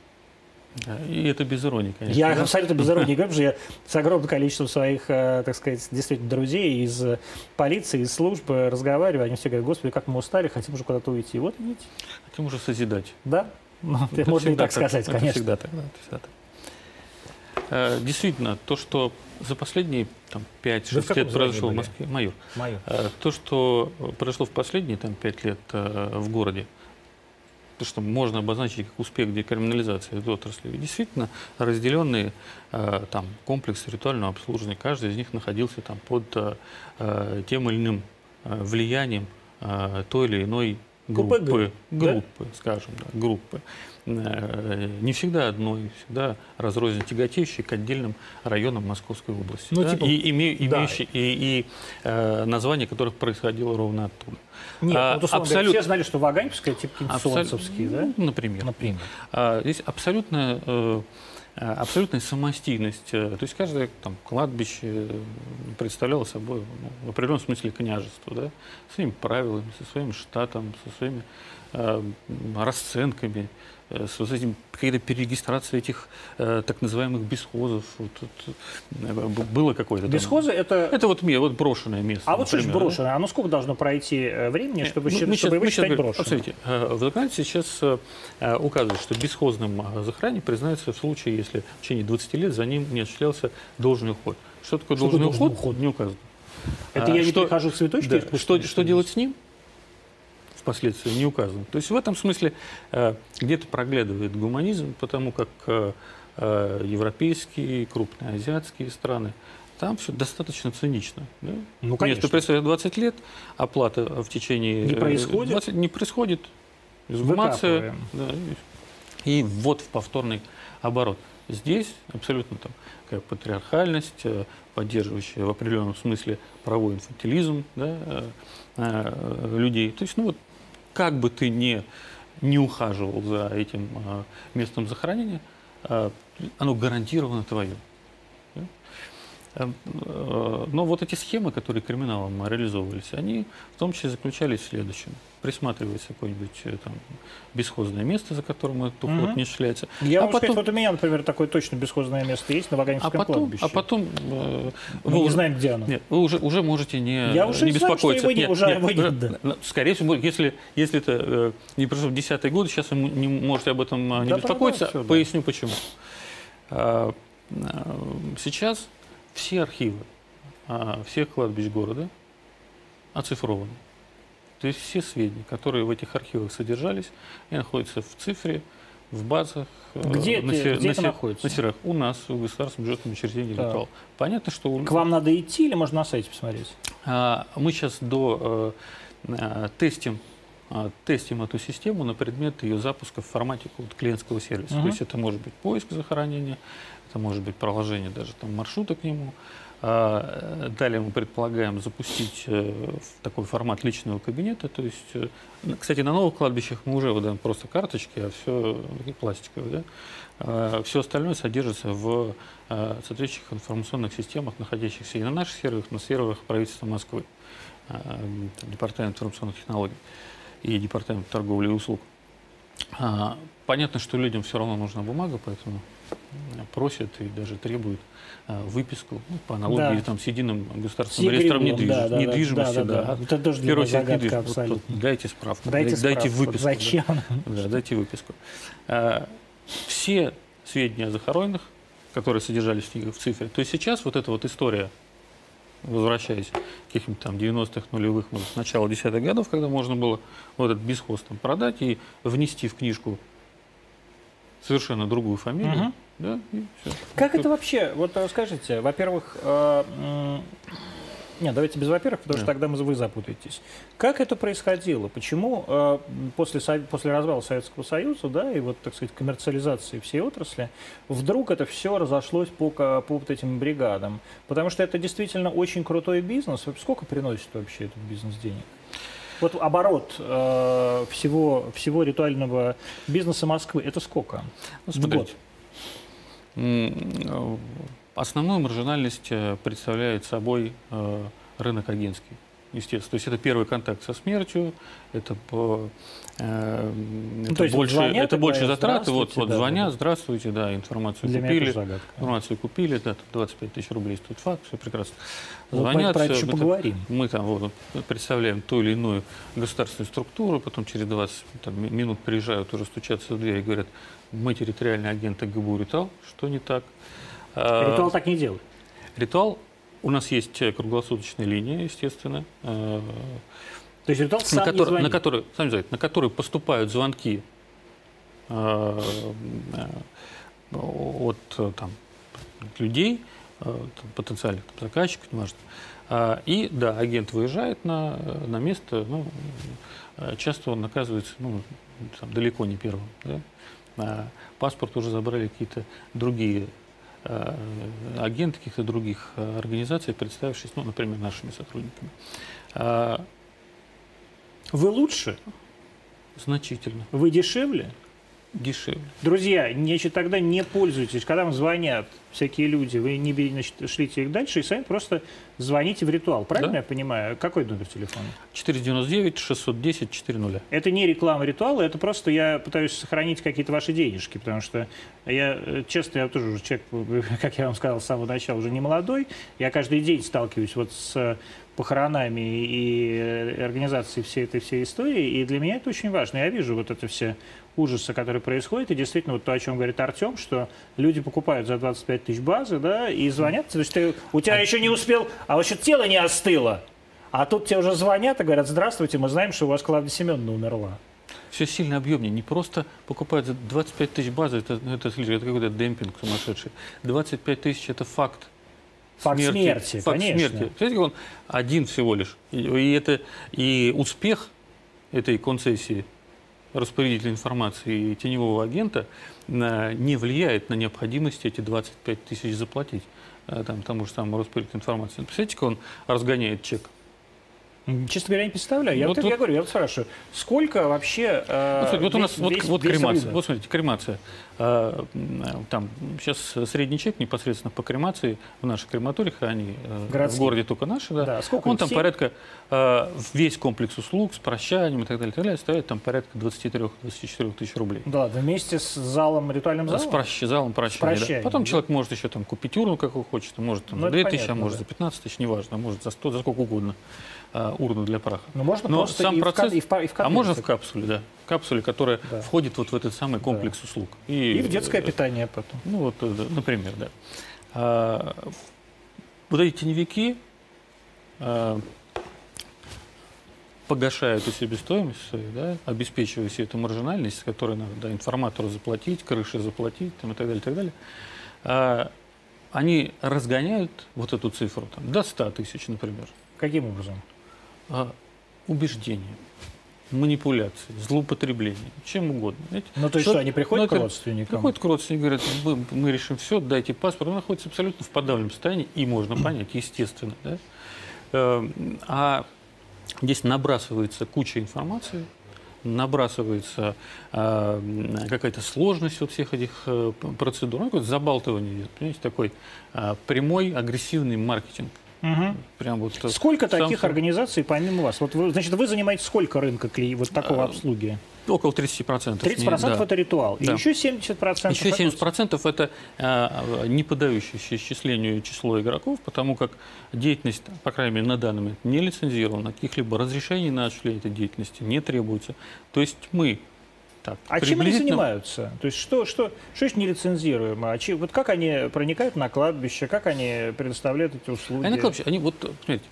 Да. И это без иронии, конечно.
Я
да?
абсолютно без иронии говорю, что я с огромным количеством своих, э, так сказать, действительно друзей из э, полиции, из службы разговариваю. Они все говорят, господи, как мы устали, хотим уже куда-то уйти. Вот идите.
Хотим уже созидать.
Да? Ну,
Это
можно и
всегда
так сказать,
это
конечно.
всегда так, да, всегда так. Э, Действительно, то, что за последние там, 5-6
Вы в каком
лет произошло в Москве, майор. Э, То, что произошло в последние там, 5 лет в городе, то, что можно обозначить как успех декриминализации этой отрасли, действительно разделенные э, там, комплексы ритуального обслуживания, каждый из них находился там, под э, э, тем или иным э, влиянием э, той или иной группы,
да?
группы скажем, да, группы. Э, Не всегда одной, всегда разрозненно тяготеющей к отдельным районам Московской области.
Ну,
да,
типа,
и име-
да.
имеющие и, и, э, названия которых происходило ровно оттуда.
Нет,
А,
вот, условно говоря, все знали, что Ваганьковская, типа
Абсолют-
солнцевские, да?
Ну, Например.
Например.
А, Здесь абсолютная, э, э, абсолютная самостийность. э, То есть каждое там, кладбище представляло собой ну, в определенном смысле княжество, да, своими правилами, со своим штатом, со своими э, расценками, с вот этим какая-то перерегистрация этих э, так называемых бесхозов. Вот, вот, э, было какое-то. там-
Бесхозы это...
Это вот, ме- вот брошенное место.
А вот что
например, да.
Оно сколько должно пройти э, времени, чтобы,
Ну,
считать-
мы
чтобы его
мы щас
считать
говорим-
брошенным?
Посмотрите, э, в законодательстве сейчас э, э, указывает, что бесхозным э, захоронением признается в случае, если в течение 20 лет за ним не осуществлялся должный уход. Что такое
Что
должный
такое
уход?
должный уход?
Не указано.
Это
А,
я не
что-
перехожу к цветочке
Да,
искусственной,
что, что делать с ним? Впоследствии не указано. То есть в этом смысле э, где-то проглядывает гуманизм, потому как э, э, европейские, крупные азиатские страны, там все достаточно цинично. Да?
Ну, конечно.
Место представляет 20 лет, оплата в течение...
Не происходит?
20 не происходит.
Выкапываем.
Да, и, и ввод в повторный оборот. Здесь абсолютно там как патриархальность, поддерживающая в определенном смысле правовой инфантилизм да, людей. То есть, ну вот, как бы ты не, не ухаживал за этим э, местом захоронения, э, оно гарантированно твое. Да? Э, Но вот эти схемы, которые криминалом реализовывались, они в том числе заключались в следующем. Присматривается какое-нибудь э, там бесхозное место, за которым этот уход
Мгм.
не осуществляется.
Я
а
могу сказать,
потом-
вот у меня, например, такое точно бесхозное место есть на
А
Ваганьковском
потом,
кладбище.
а потом э,
Мы
вы
не
уже-
знаем, где оно.
Нет, вы уже, уже можете не,
Я уже
не
знаю, что
беспокоиться.
его не- уже его нет, да.
Скорее всего, если, если это э, не прошло в десятый год, сейчас вы не можете об этом э, не
Да,
беспокоиться.
всё, да.
Поясню почему. А, а, Сейчас все архивы а, всех кладбищ города оцифрованы. То есть все сведения, которые в этих архивах содержались, они находятся в цифре, в базах.
Где
на,
эти-
се-
где
на
это находится?
На серверах. У нас, в государственном бюджетном учреждении
Так.
«Литвал». Понятно, что... у-
К вам надо идти или можно на сайте посмотреть?
а, Мы сейчас до э, э, тестим, э, тестим эту систему на предмет ее запуска в формате клиентского сервиса.
Мгм.
То есть это может быть поиск захоронения, это может быть проложение даже там, маршрута к нему. А, Далее мы предполагаем запустить э, такой формат личного кабинета. То есть, э, кстати, на новых кладбищах мы уже выдаем просто карточки, а все пластиковые. Да? Все остальное содержится в э, соответствующих информационных системах, находящихся и на наших серверах, на серверах правительства Москвы, там, Департамент информационных технологий. и департамент торговли и услуг. А, понятно, что людям все равно нужна бумага, поэтому просят и даже требуют а, выписку ну, по аналогии да. там, с единым государственным с реестром недвиж... да, да, недвижимости. Да, да, да. Да.
Это тоже для очередь недвижимости.
Абсолютно. Вот, дайте справку,
дайте,
дайте, дайте выписку.
Зачем?
Да, да дайте выписку. А, все сведения о захороненных, которые содержались в цифре, то есть сейчас вот эта вот история возвращаясь к каким-то там 90-х, нулевых, может, с начала десятых годов, когда можно было вот этот бесхоз там продать и внести в книжку совершенно другую фамилию. Угу. Да, и все.
Как это вообще, вот скажите, во-первых, э, нет, давайте без во-первых, потому что тогда вы запутаетесь. Как это происходило? Почему э, после, после развала Советского Союза, да, и вот, так сказать, коммерциализации всей отрасли, вдруг это все разошлось по, по вот этим бригадам? Потому что это действительно очень крутой бизнес. Сколько приносит вообще этот бизнес денег? Вот оборот э, всего, всего ритуального бизнеса Москвы, это сколько
ну, в год? Э, основную маржинальность э, представляет собой э, рынок агентский естественно. То есть это первый контакт со смертью, это, по, э, ну, это больше, звонят, это больше затраты. Вот, вот да, звонят, да. здравствуйте, да, информацию Для купили, информацию купили, да, 25 тысяч рублей стоит факт, все прекрасно.
Звонят, про это еще поговорим.
Мы там вот, представляем ту или иную государственную структуру, потом через 20 там, минут приезжают, уже стучатся в дверь и говорят, мы территориальные агенты ГБУ «Ритуал», что не так.
Ритуал так не делает.
Ритуал у нас есть э, круглосуточная линия, естественно. Э,
То есть ритуал сам на,
который, на, который, сами знаете, на который поступают звонки э, от там, людей, потенциальных там, заказчиков, неважно. И да, агент выезжает на, на место, ну, часто он оказывается ну, там, далеко не первым. Да? А паспорт уже забрали какие-то другие Э, агенты каких-то других э, организаций, представившись, ну, например, нашими сотрудниками.
Вы лучше?
Значительно.
Вы дешевле?
Дешевле.
Друзья, значит, тогда не пользуйтесь. Когда вам звонят всякие люди, вы не значит, шлите их дальше и сами просто звоните в ритуал. Правильно да? я понимаю? Какой номер телефона?
499-610-400.
Это не реклама ритуала, это просто я пытаюсь сохранить какие-то ваши денежки, потому что я, э, честно, я тоже уже человек, как я вам сказал с самого начала, уже не молодой. Я каждый день сталкиваюсь вот с похоронами и э, организацией всей этой всей истории, и для меня это очень важно. Я вижу вот это все ужасы, которые происходят, и действительно вот то, о чем говорит Артем, что люди покупают за 25 тысяч базы, да, и звонят, то есть ты, у тебя а... еще не успел, а вообще тело не остыло, а тут тебе уже звонят и говорят, здравствуйте, мы знаем, что у вас Клавдия Семеновна умерла.
Все сильно объемнее. Не просто покупают за 25 тысяч базы, это, это, это какой-то демпинг сумасшедший. 25 тысяч – это факт
Факт смерти, смерти
факт
конечно.
смерти. Знаете, он один всего лишь. И, и, это, и успех этой концессии распорядителя информации и теневого агента не влияет на необходимость эти 25 тысяч заплатить э, там, тому же самому распорядителю информации. Представляете, как он разгоняет чек?
Честно говоря, не представляю. Я, вот, вот, вот, я говорю, я вот спрашиваю, сколько вообще...
Э, вот, смотрите, вот у нас весь, вот, вот кремация. Рынок? Вот смотрите, кремация. Э, там сейчас средний чек непосредственно по кремации в наших крематориях, они э, в городе только наши, да. да сколько Он там 7? порядка, э, весь комплекс услуг с прощанием и так далее, и так далее, стоит там порядка 23-24 тысяч рублей.
Да, вместе с залом, ритуальным залом?
С прощ, залом прощания, да. Потом да. человек может еще там купить урну, как он хочет, может там, ну, за 2 тысячи, а может да. за 15 тысяч, неважно, может за 100, за сколько угодно э, урну для праха.
Ну, можно Но просто сам
и процесс,
в, и в, и в
А можно в капсуле, да. В капсуле, которая да. входит вот в этот самый комплекс да. услуг.
И, и в детское э, питание потом.
Ну вот, э, например, да. А, вот эти теневики а, погашают эту себестоимость свою, да, обеспечивая всю эту маржинальность, с которой надо да, информатору заплатить, крыше заплатить там, и так далее, и так далее. А, они разгоняют вот эту цифру там, до 100 тысяч, например.
Каким образом?
А, убеждением манипуляции, злоупотребление, чем угодно.
Знаете? Ну, то есть что, они приходят ну, к родственникам?
Приходят к родственникам, говорят, мы, мы решим все, дайте паспорт. Он находится абсолютно в подавленном состоянии, и можно понять, естественно. Да? Эм, а здесь набрасывается куча информации, набрасывается э, какая-то сложность вот всех этих э, процедур, ну, какое-то забалтывание идет, понимаете, такой э, прямой агрессивный маркетинг
Мгм.
Прям вот
Сколько
сам-
таких организаций помимо вас? Вот вы, значит, вы занимаете сколько рынка клей- вот такого
А,
обслуги?
Около 30%.
30%
да.
это ритуал. И
Да.
еще 70%.
Еще
это-
70% это э, не поддающееся исчислению число игроков, потому как деятельность, по крайней мере, на данный момент не лицензирована, каких-либо разрешений на осуществление этой деятельности не требуется. То есть мы так,
А чем они занимаются? То есть что, что, что еще нелицензируемо? А чи- вот как они проникают на кладбище, как они предоставляют эти услуги?
Они, кладбище, они вот, смотрите,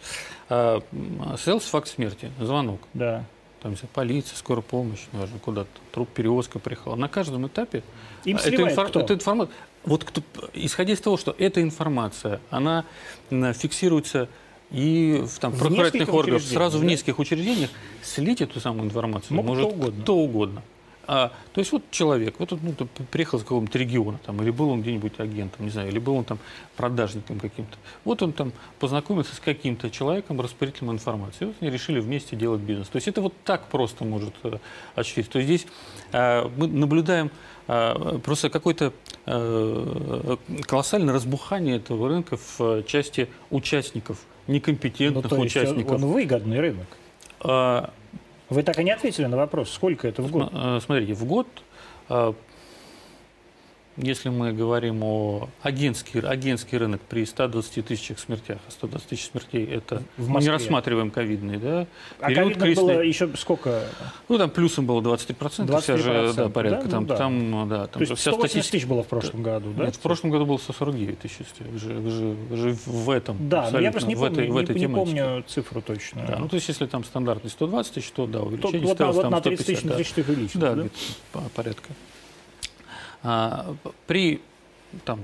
э, м, состоялся факт смерти, звонок,
Да.
там вся полиция, скорая помощь, неважно, куда-то, труп перевозка приехала. На каждом этапе
Им
эта
сливает
инфор-
кто?
эта информация, вот кто, исходя из того, что эта информация, она фиксируется и в там,
В
правоохранительных органах, сразу в
да?
нескольких учреждениях, слить эту самую информацию
Могут
может
кто угодно.
кто угодно. А, то есть вот человек, вот он ну, там, приехал из какого-нибудь региона, там, или был он где-нибудь агентом, не знаю, или был он там продажником каким-то. Вот он там познакомился с каким-то человеком, распорядителем информации. И вот они решили вместе делать бизнес. То есть это вот так просто может э, осуществиться. То есть здесь э, мы наблюдаем э, просто какое-то э, колоссальное разбухание этого рынка в э, части участников,
Ну,
некомпетентных
то есть
участников.
он выгодный рынок. Вы так и не ответили на вопрос, сколько это в год?
Э, Смотрите, в год, э, если мы говорим о агентский, агентский рынок при 120 тысячах смертях, а 120 тысяч смертей это
В
мы не рассматриваем ковидные, да?
А
Период
ковидных было
кризисный.
еще сколько?
Ну, там плюсом было 23%, вся же
23%,
да, порядка.
да?
Там,
Ну, да.
там, да, там
То есть
вся
180
статистика.
тысяч было в прошлом году, да?
Нет, в прошлом году было 149 тысяч. Вы же, вы же, вы же в этом.
Да, но я просто не
в
помню,
этой, в
не-
этой
не,
тематике.
помню цифру точно.
Да, ну, то есть, если там стандартный 120 тысяч, то да, увеличение
вот, на,
ставилось
вот
там
на 30 тысяч
150, да.
30 тысяч увеличилось,
Да,
да?
порядка. А, при там,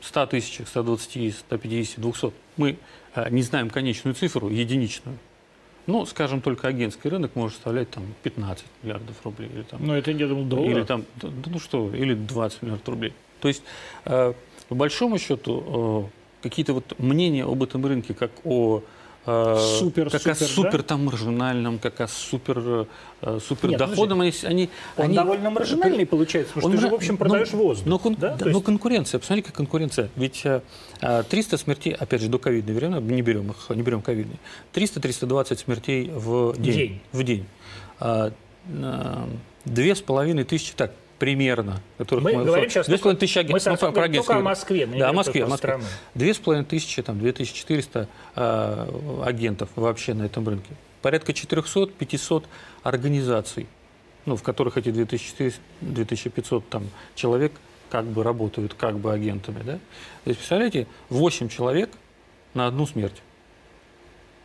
100 тысячах, 120, 150, 200 мы а, не знаем конечную цифру, единичную. Ну, скажем, только агентский рынок может составлять там 15 миллиардов рублей. Или, там,
Ну, это, я думал, доллар.
или там, ну что, или 20 миллиардов рублей. То есть, э, по большому счету, э, какие-то вот мнения об этом рынке, как о
Супер,
как о
супер,
супер там маржинальном, как о супер, э, супер
Нет,
доходом, они, они,
Он
они-
довольно маржинальный получается, потому
он
что ты же, в общем,
ну,
продаешь воздух.
Но, кон-
да?
да, но
есть-
конкуренция, посмотри, как конкуренция. Ведь э, э, 300 смертей, опять же, до ковидной времена, не берем их, не берем ковидные, 300-320 смертей в день.
День.
В день. Э, Две с половиной тысячи, так, примерно. Которых
Мы говорим сейчас
Две с
только-
половиной тысячи
мы
агентов.
сейчас
про- про
только о. Москве, мы
Да, о Москве, Москве.
страну.
Две с половиной тысячи, там, 2400 э, агентов вообще на этом рынке. Порядка 400-500 организаций, ну, в которых эти 2400-2500 там, человек как бы работают как бы агентами. Да? То есть, представляете, 8 человек на одну смерть.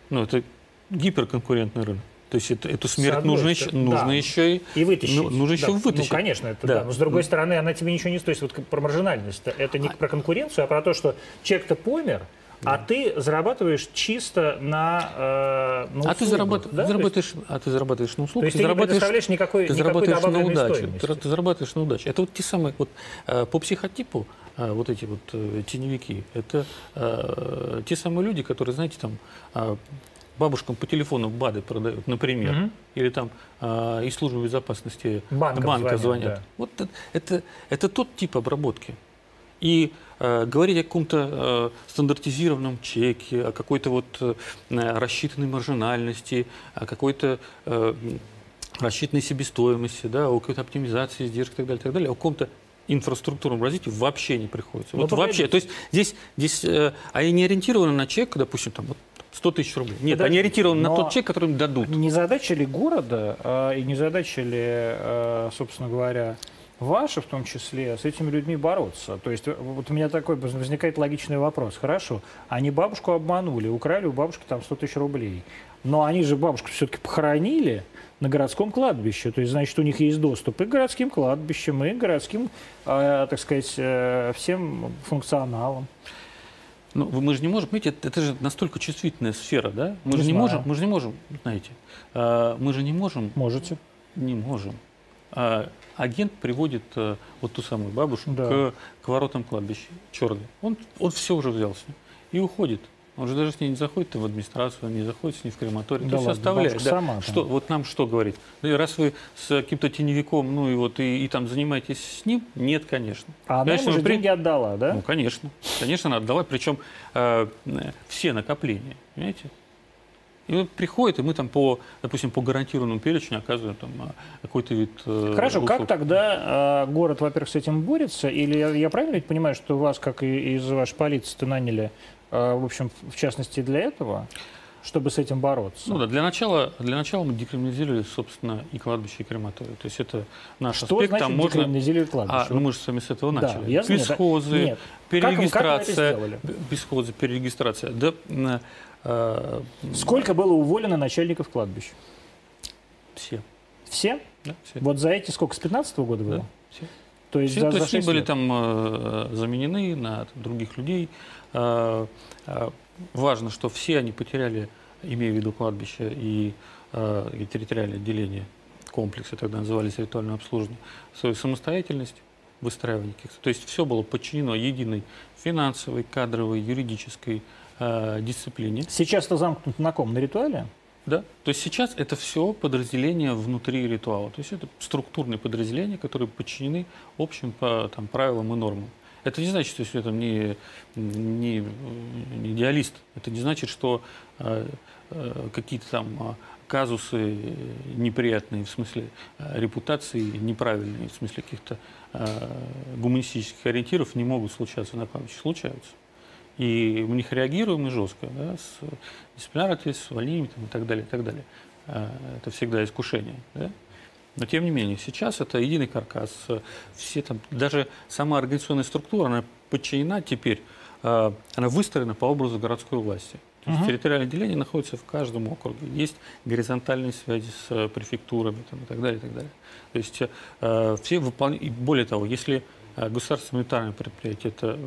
Ну, это гиперконкурентный рынок. То есть это, эту смерть
одной
нужно, еще,
стороны,
нужно
да.
еще и
И вытащить.
Ну, нужно еще
Да.
вытащить.
Ну, конечно, это
Да.
да. Но с другой стороны, она тебе ничего не стоит. Вот про маржинальность. Это не про конкуренцию, а про то, что человек-то помер, а ты зарабатываешь чисто на, э, на
А ты, зарабат-
да?
ты
То есть-
зарабатываешь, а ты зарабатываешь на услугах,
То есть ты не предоставляешь никакой,
ты
никакой
зарабатываешь на удачу. Ты, ты зарабатываешь на удачу. Это вот те самые, вот э, по психотипу, э, вот эти вот э, теневики, это те самые люди, которые, знаете, там бабушкам по телефону БАДы продают, например,
Мгм.
или там э, из службы безопасности
Банкам
банка
звонят,
звонят.
да.
Вот это, это, это тот тип обработки. И э, говорить о каком-то э, стандартизированном чеке, о какой-то вот э, рассчитанной маржинальности, о какой-то э, рассчитанной себестоимости, да, о какой-то оптимизации издержек и так далее, и так далее, о каком-то инфраструктурном развитии вообще не приходится.
Ну,
вот вообще, то есть здесь, здесь э, они не ориентированы на чек, допустим, там вот 100 тысяч рублей. Нет,
Подожди,
они ориентированы на тот чек, который им дадут.
Не задача ли города а, и не задача ли, а, собственно говоря, ваша в том числе, с этими людьми бороться? То есть э, вот у меня такой возникает логичный вопрос. Хорошо, они бабушку обманули, украли у бабушки там 100 тысяч рублей. Но они же бабушку все-таки похоронили на городском кладбище. То есть, значит, у них есть доступ и к городским кладбищам, и к городским, э, так сказать, э, всем функционалам.
Ну, мы же не можем, видите, это, это же настолько чувствительная сфера, да? Мы
Не
же не
знаю.
можем, мы же не можем, знаете, э, мы же не можем,
Можете.
не можем. А, агент приводит э, вот ту самую бабушку
Да.
к, к воротам кладбища, черный. Он, он все уже взялся и уходит. Он же даже с ней не заходит в администрацию, он не заходит с ней в крематорий.
Да
то есть
ладно,
оставляет.
бабушка
Да.
сама.
Что, вот нам что говорит? И раз вы с каким-то теневиком, ну и вот и, и там занимаетесь с ним, нет, конечно.
А она
Конечно,
ему же
при-
деньги отдала, да?
Ну, конечно. Конечно, она отдала, причем э, э, все накопления, понимаете? И вот приходит, и мы там по, допустим, по гарантированному перечню оказываем там а, какой-то вид э,
Хорошо, как
услуг.
тогда э, город, во-первых, с этим борется? Или я, я правильно ведь понимаю, что вас, как и из вашей полиции, наняли, э, в общем, в частности, для этого, чтобы с этим бороться?
Ну да, для начала, для начала мы декриминализировали, собственно, и кладбище, и крематорию. То есть это наш
что
аспект,
значит
там можно...
кладбище?
А, ну мы же с вами с этого
Да,
начали.
я знаю, да.
Бесхозы,
Нет. Как вы- как вы
перерегистрация. бесхозы, перерегистрация. Да, э,
Сколько было уволено начальников кладбищ?
Все.
Все?
Да, все.
Вот за эти сколько, с 15 года было?
Да, все.
То есть
Все,
за,
то
за
есть они
6
были
лет?
там э, заменены на там, других людей. Э, э, важно, что все они потеряли, имея в виду кладбище и, э, и территориальное отделение комплекса, тогда назывались ритуальное обслуживание, свою самостоятельность выстраивания каких-то. То есть все было подчинено единой финансовой, кадровой, юридической э, дисциплине.
Сейчас это замкнуто на ком? На ритуале?
Да? То есть сейчас это все подразделения внутри ритуала. То есть это структурные подразделения, которые подчинены общим по, там, правилам и нормам. Это не значит, что я там не, не, не идеалист. Это не значит, что э, э, какие-то там э, казусы неприятные в смысле э, репутации, неправильные в смысле каких-то э, гуманистических ориентиров не могут случаться на кладбище. Случаются. И мы них реагируем и жестко, да, с дисциплинарной ответственностью, с увольнениями там, и так далее, и так далее. Э, Это всегда искушение. Да? Но тем не менее, сейчас это единый каркас. Все там, даже сама организационная структура, она подчинена теперь, э, она выстроена по образу городской власти. То есть
Мгм.
территориальное отделение находится в каждом округе. Есть горизонтальные связи с э, префектурами там, и так далее, и так далее. То есть э, все выполняют. Более того, если э, государственное гуманитарное предприятие это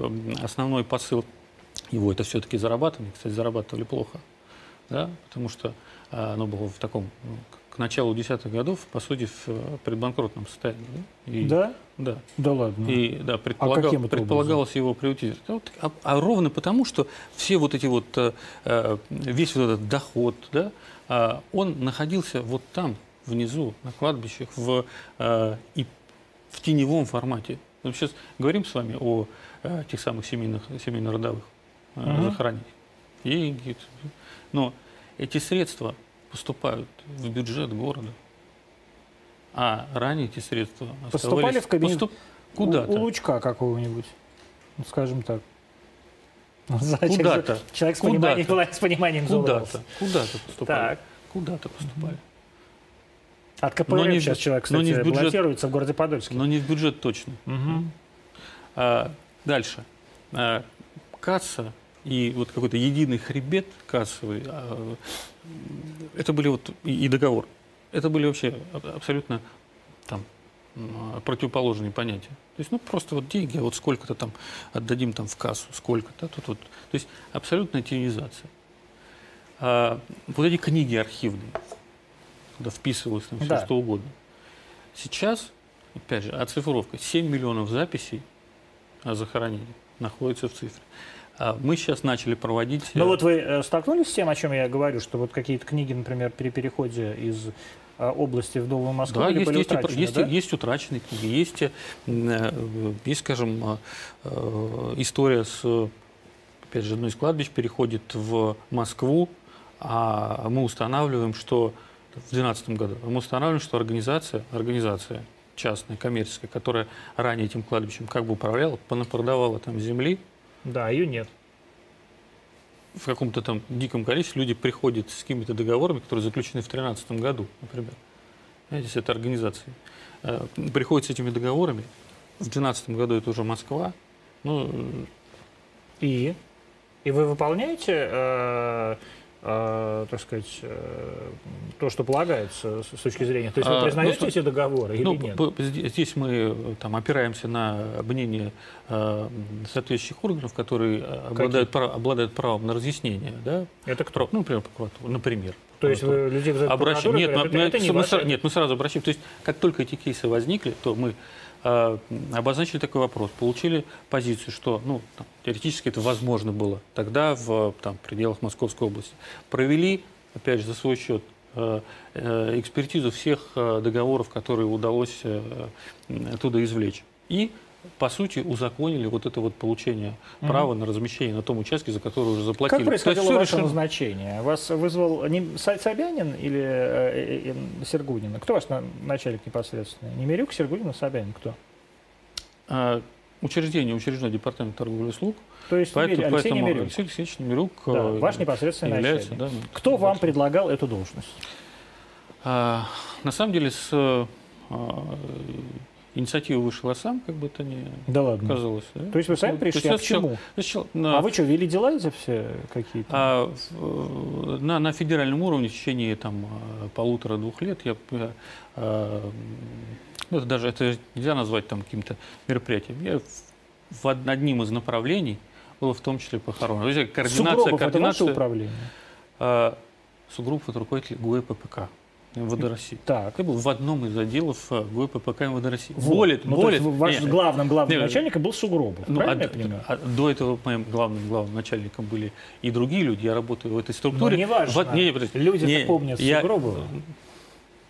основной посыл его, это все-таки зарабатывание. Кстати, зарабатывали плохо, да, потому что оно было в таком ну, к- началу десятых годов, по сути, в э, предбанкротном состоянии. Да? И-
Да?
Да.
Да ладно.
И да, предполагал-
каким это
предполагалось его приватизировать. А, вот, а- а ровно потому, что все вот эти вот, э, э, весь вот этот доход, да, а, он находился вот там, внизу, на кладбищах, в, э, и в теневом формате. Мы сейчас говорим с вами о э, тех самых семейных, семейно-родовых э,
Мгм.
захоронениях. Деньги, но эти средства поступают в бюджет города. А ранее эти средства
Поступали в кабинет
поступ-
У-
Куда-то.
У, Лучка какого-нибудь. Ну, скажем так. Человек-
Куда-то.
Человек с
Куда-то.
пониманием, с пониманием
Куда-то. Куда-то поступали.
Так.
Куда-то поступали.
От КПРФ
Но не
сейчас человек,
но
кстати,
не в бюджет-
баллотируется в городе Подольске.
Но не в бюджет точно.
Мгм.
А, дальше. А, касса и вот какой-то единый хребет кассовый, а, это были вот и, договор. Это были вообще аб- абсолютно там м, противоположные понятия. То есть, ну, просто вот деньги, а вот сколько-то там отдадим там в кассу, сколько-то, тут вот. То есть, абсолютная теневизация. А, вот эти книги архивные, когда вписывалось там все
Да.
что угодно. Сейчас, опять же, оцифровка, 7 миллионов записей о захоронении находится в цифре. А мы сейчас начали проводить...
Ну
э,
вот вы э, столкнулись с тем, о чем я говорю, что вот какие-то книги, например, при переходе из э, области в Новую Москву
Да, есть, есть,
утрачены,
есть,
да?
есть утраченные книги, есть, есть, скажем, история с, опять же, одно из кладбищ переходит в Москву, а мы устанавливаем, что в 2012 году, а мы устанавливаем, что организация, организация частная, коммерческая, которая ранее этим кладбищем как бы управляла, понапродавала там земли,
Да, ее нет.
в каком-то там диком количестве люди приходят с какими-то договорами, которые заключены в 2013 году, например. Знаете, с этой организацией. Э, Приходят с этими договорами. В 2012 году это уже Москва. Ну, э,
И? И вы выполняете, э, э, так сказать, э, то, что полагается с с точки зрения? То есть вы
А,
признаете
ну,
эти договоры или
ну,
нет?
п- здесь мы э, там, опираемся на мнение э, соответствующих органов, которые э, обладают, прав- обладают правом на разъяснение. Да?
Это кто?
Ну, например, прокуратура, например,
То есть вы людей в
обращаем. Нет,
говорят,
мы,
это, это не
мы,
ваши...
нет, мы сразу обращаем. То есть, как только эти кейсы возникли, то мы обозначили такой вопрос, получили позицию, что, ну, там, теоретически это возможно было тогда в там, пределах Московской области. Провели, опять же, за свой счет э, э, экспертизу всех э, договоров, которые удалось э, оттуда извлечь. И по сути, узаконили вот это вот получение угу. права на размещение на том участке, за который уже заплатили.
Как происходило ваше решено... назначение? Вас вызвал не Собянин или э, э, э, Сергунин? Кто ваш начальник непосредственно? Немирюк, Сергунин, Собянин? Кто?
А, учреждение, учреждено департамент торговли и услуг.
То есть поэтому, Алексей поэтому Немирюк.
Алексей Алексеевич Немирюк
да, ваш непосредственный
является,
начальник. Да, Кто вам предлагал эту должность?
А, на самом деле с а, инициатива вышла сам, как бы это ни
да ладно.
казалось. Да?
То есть вы сами ну, пришли, а почему?
Сначала, на,
а вы что, вели дела эти все какие-то?
А, на, на федеральном уровне в течение там, полутора-двух лет я, я а, ну, это даже это нельзя назвать там каким-то мероприятием. Я в одним из направлений было в том числе похорона. То есть координация,
Сугробов
координация,
это управление?
А, Сугробов это руководитель ГУЭ ППК. МВД России.
Так.
Ты был в одном из отделов э, ГУЭ ППК МВД России.
Вот. Более, ну, более, ваш нет, главным, главным нет, начальником был Сугробов, ну, правильно а, я понимаю?
А, до этого моим главным, главным начальником были и другие люди. Я работаю в этой структуре.
Но не важно.
В, не, не,
люди не, помнят я, Сугробова.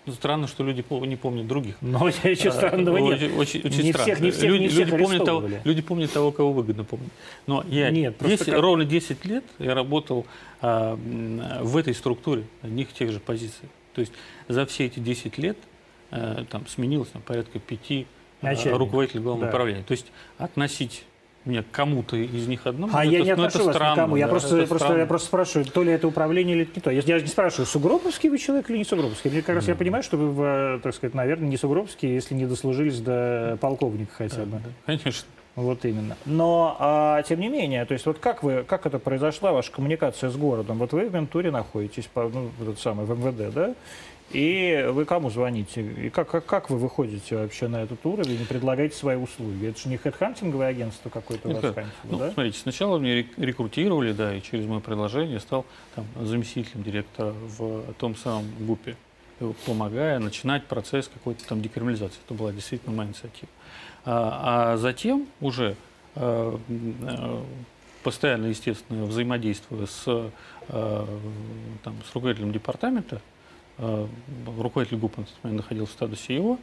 Ну, странно, что люди не помнят других.
Но ничего странного нет.
Очень, очень,
не
странно.
Всех, не всех,
люди,
не всех
люди, помнят того, люди помнят того, кого выгодно помнят. Но я
нет,
10,
как...
ровно 10 лет я работал а, в этой структуре, одних и тех же позициях. То есть за все эти 10 лет э, там сменилось там, порядка пяти э, руководителей главного да. управления. То есть относить меня к кому-то из них одному.
А
это,
я не отношу вас странно, никому. Я, да, просто, я, просто, я просто спрашиваю, то ли это управление или не то. Я, я не спрашиваю, сугробовский вы человек или не сугробовский. Мне как раз mm. я понимаю, что вы, э, так сказать, наверное, не сугробовский, если не дослужились до полковника хотя бы.
Да, конечно.
Вот именно. Но, а, тем не менее, то есть вот как, вы, как это произошла, ваша коммуникация с городом? Вот вы в Ментуре находитесь, по, ну, этот самый, в МВД, да? И вы кому звоните? И как, как, как вы выходите вообще на этот уровень и предлагаете свои услуги? Это же не хедхантинговое агентство какое-то
вас ну, да? Смотрите, сначала мне рекрутировали, да, и через мое предложение стал там, заместителем директора в том самом ГУПе, помогая начинать процесс какой-то там декриминализации. Это была действительно моя инициатива. А, а затем уже э, э, постоянно, естественно, взаимодействуя с, э, там, с руководителем департамента, руководитель ГУП на тот момент находился в статусе его,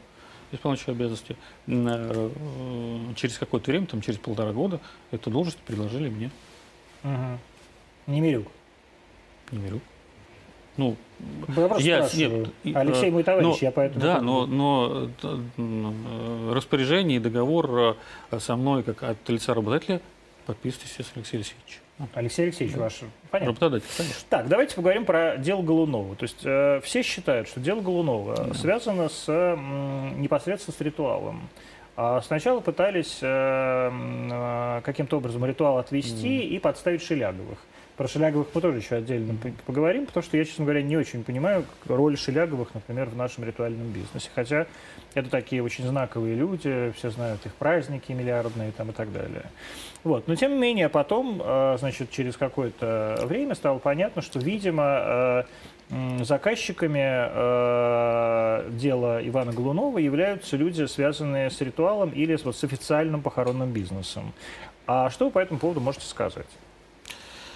исполняющего обязанности, через какое-то время, там, через полтора года, эту должность предложили мне.
Угу. Немирюк.
Немирюк. Ну,
я, нет, Алексей мой товарищ, но, я поэтому...
Да, но, но э, распоряжение и договор э, со мной, как от лица работодателя, подписывает, естественно, Алексей Алексеевич.
Алексей Алексеевич, да. ваш... Понятно.
Работодатель, конечно.
Так, давайте поговорим про дело Голунова. То есть э, все считают, что дело Голунова да. связано с, м, непосредственно с ритуалом. А сначала пытались э, э, каким-то образом ритуал отвести mm. и подставить Шеляговых. Про Шеляговых мы тоже еще отдельно поговорим, потому что я, честно говоря, не очень понимаю роль Шеляговых, например, в нашем ритуальном бизнесе. Хотя это такие очень знаковые люди, все знают их праздники миллиардные там, и так далее. Вот. Но, тем не менее, потом, э, значит, через какое-то время стало понятно, что, видимо, э, заказчиками э, дела Ивана Голунова являются люди, связанные с ритуалом или вот, с официальным похоронным бизнесом. А что вы по этому поводу можете сказать?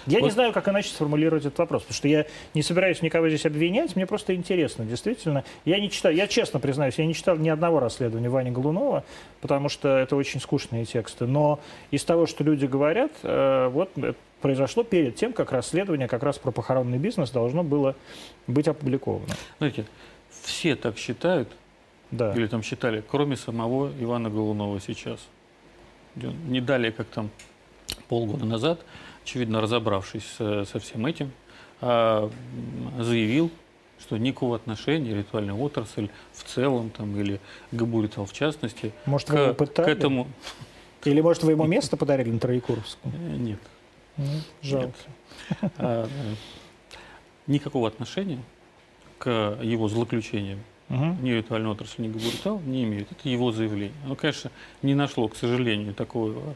Я вот. не знаю, как иначе сформулировать этот вопрос, потому что я не собираюсь никого здесь обвинять, мне просто интересно, действительно. Я не читаю, я честно признаюсь, я не читал ни одного расследования Вани Голунова, потому что это очень скучные тексты, но из того, что люди говорят, э, вот произошло перед тем, как расследование как раз про похоронный бизнес должно было быть опубликовано.
Знаете, все так считают, да. или там считали, кроме самого Ивана Голунова сейчас. Не далее, как там полгода назад, очевидно, разобравшись со всем этим, а, заявил, что никакого отношения ритуальная отрасль в целом там, или Габуритал в частности
может, к, вы его пытали?
к этому...
Или, может, вы ему место подарили на Троекуровском?
Э, нет.
Ну, жалко. Нет.
А, никакого отношения к его злоключениям угу. ни ритуальная отрасль, ни Габуритал не имеют. Это его заявление. Оно, конечно, не нашло, к сожалению, такого Э,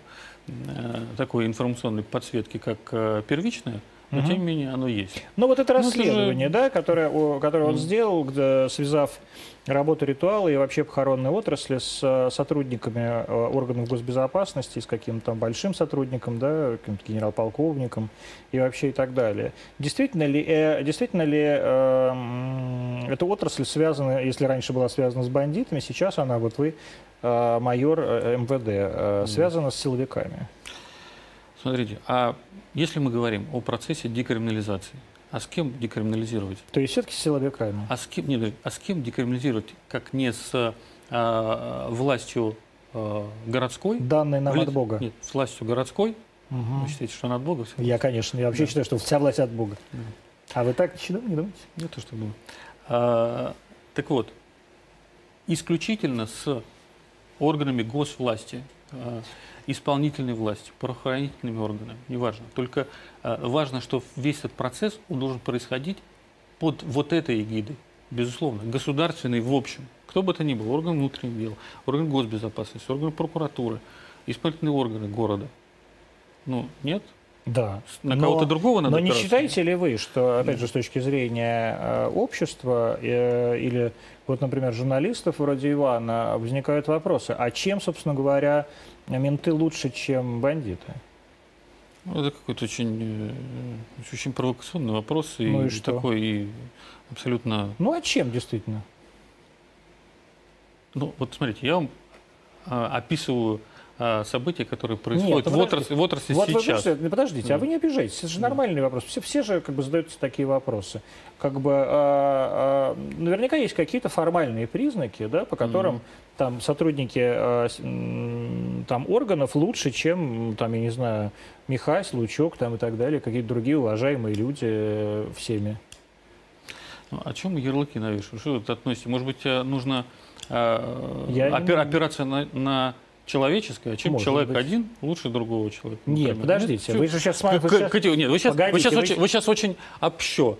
такой информационной подсветки, как э, первичная но
Мгм.
тем не менее оно есть.
Ну вот это
Ну, это же-
расследование, да, которое, о- которое он сделал, где, связав работу ритуала и вообще похоронной отрасли с э, сотрудниками э, органов госбезопасности, с каким-то там большим сотрудником, да, каким-то генерал-полковником и вообще и так далее. Действительно ли, э, действительно ли э, эта отрасль связана, если раньше была связана с бандитами, сейчас она, вот вы, э, майор э, МВД, э, связана с силовиками?
Смотрите, а если мы говорим о процессе декриминализации, а с кем декриминализировать?
То есть все-таки с силовиками?
А с кем, нет, а с кем декриминализировать, как не с а, властью а, городской?
Данные нам от Бога.
Нет, с властью городской.
Мгм.
Вы считаете, что она от Бога?
Я, конечно, я вообще
Да.
считаю, что вся власть от Бога.
Да.
А вы так не думаете?
Я тоже так думаю. А, так вот, исключительно с органами госвласти, а, исполнительной власти, правоохранительными органами, неважно. Только а, важно, что весь этот процесс он должен происходить под вот этой эгидой, безусловно, государственный в общем. Кто бы это ни был, орган внутренних дел, орган госбезопасности, орган прокуратуры, исполнительные органы города. Ну, нет?
Да.
На кого-то другого надо
Но не считаете ли вы, что, опять же, с точки зрения э, общества э, или, вот, например, журналистов вроде Ивана, возникают вопросы, а чем, собственно говоря, менты лучше, чем бандиты?
Ну, Это какой-то очень, э, очень провокационный вопрос и,
Ну и что?
такой и абсолютно.
Ну, а чем, действительно?
Ну вот смотрите, я вам а, описываю а, события, которые происходят
ну
в, отрасли, в отрасли
Вот вы
сейчас.
ну, подождите, а
Да.
вы не обижайтесь, это же
Да.
нормальный вопрос. Все, все же как бы задаются такие вопросы. Как бы а, а, наверняка есть какие-то формальные признаки, да, по которым
Мгм.
там сотрудники а, там органов лучше, чем там я не знаю Михась, Лучок там и так далее, какие-то другие уважаемые люди э, всеми.
Ну, о чем ярлыки навешивают? Что вы это относите? Может быть, э, нужно а,
Я
опир- опираться на, на человеческое, а чем
Может
человек
быть.
один лучше другого человека?
Нет,
например?
подождите,
Нет?
вы же сейчас, вы сейчас,
Катя, нет, вы сейчас, вы
Погодите,
сейчас
вы-
очень, вы сейчас очень общо.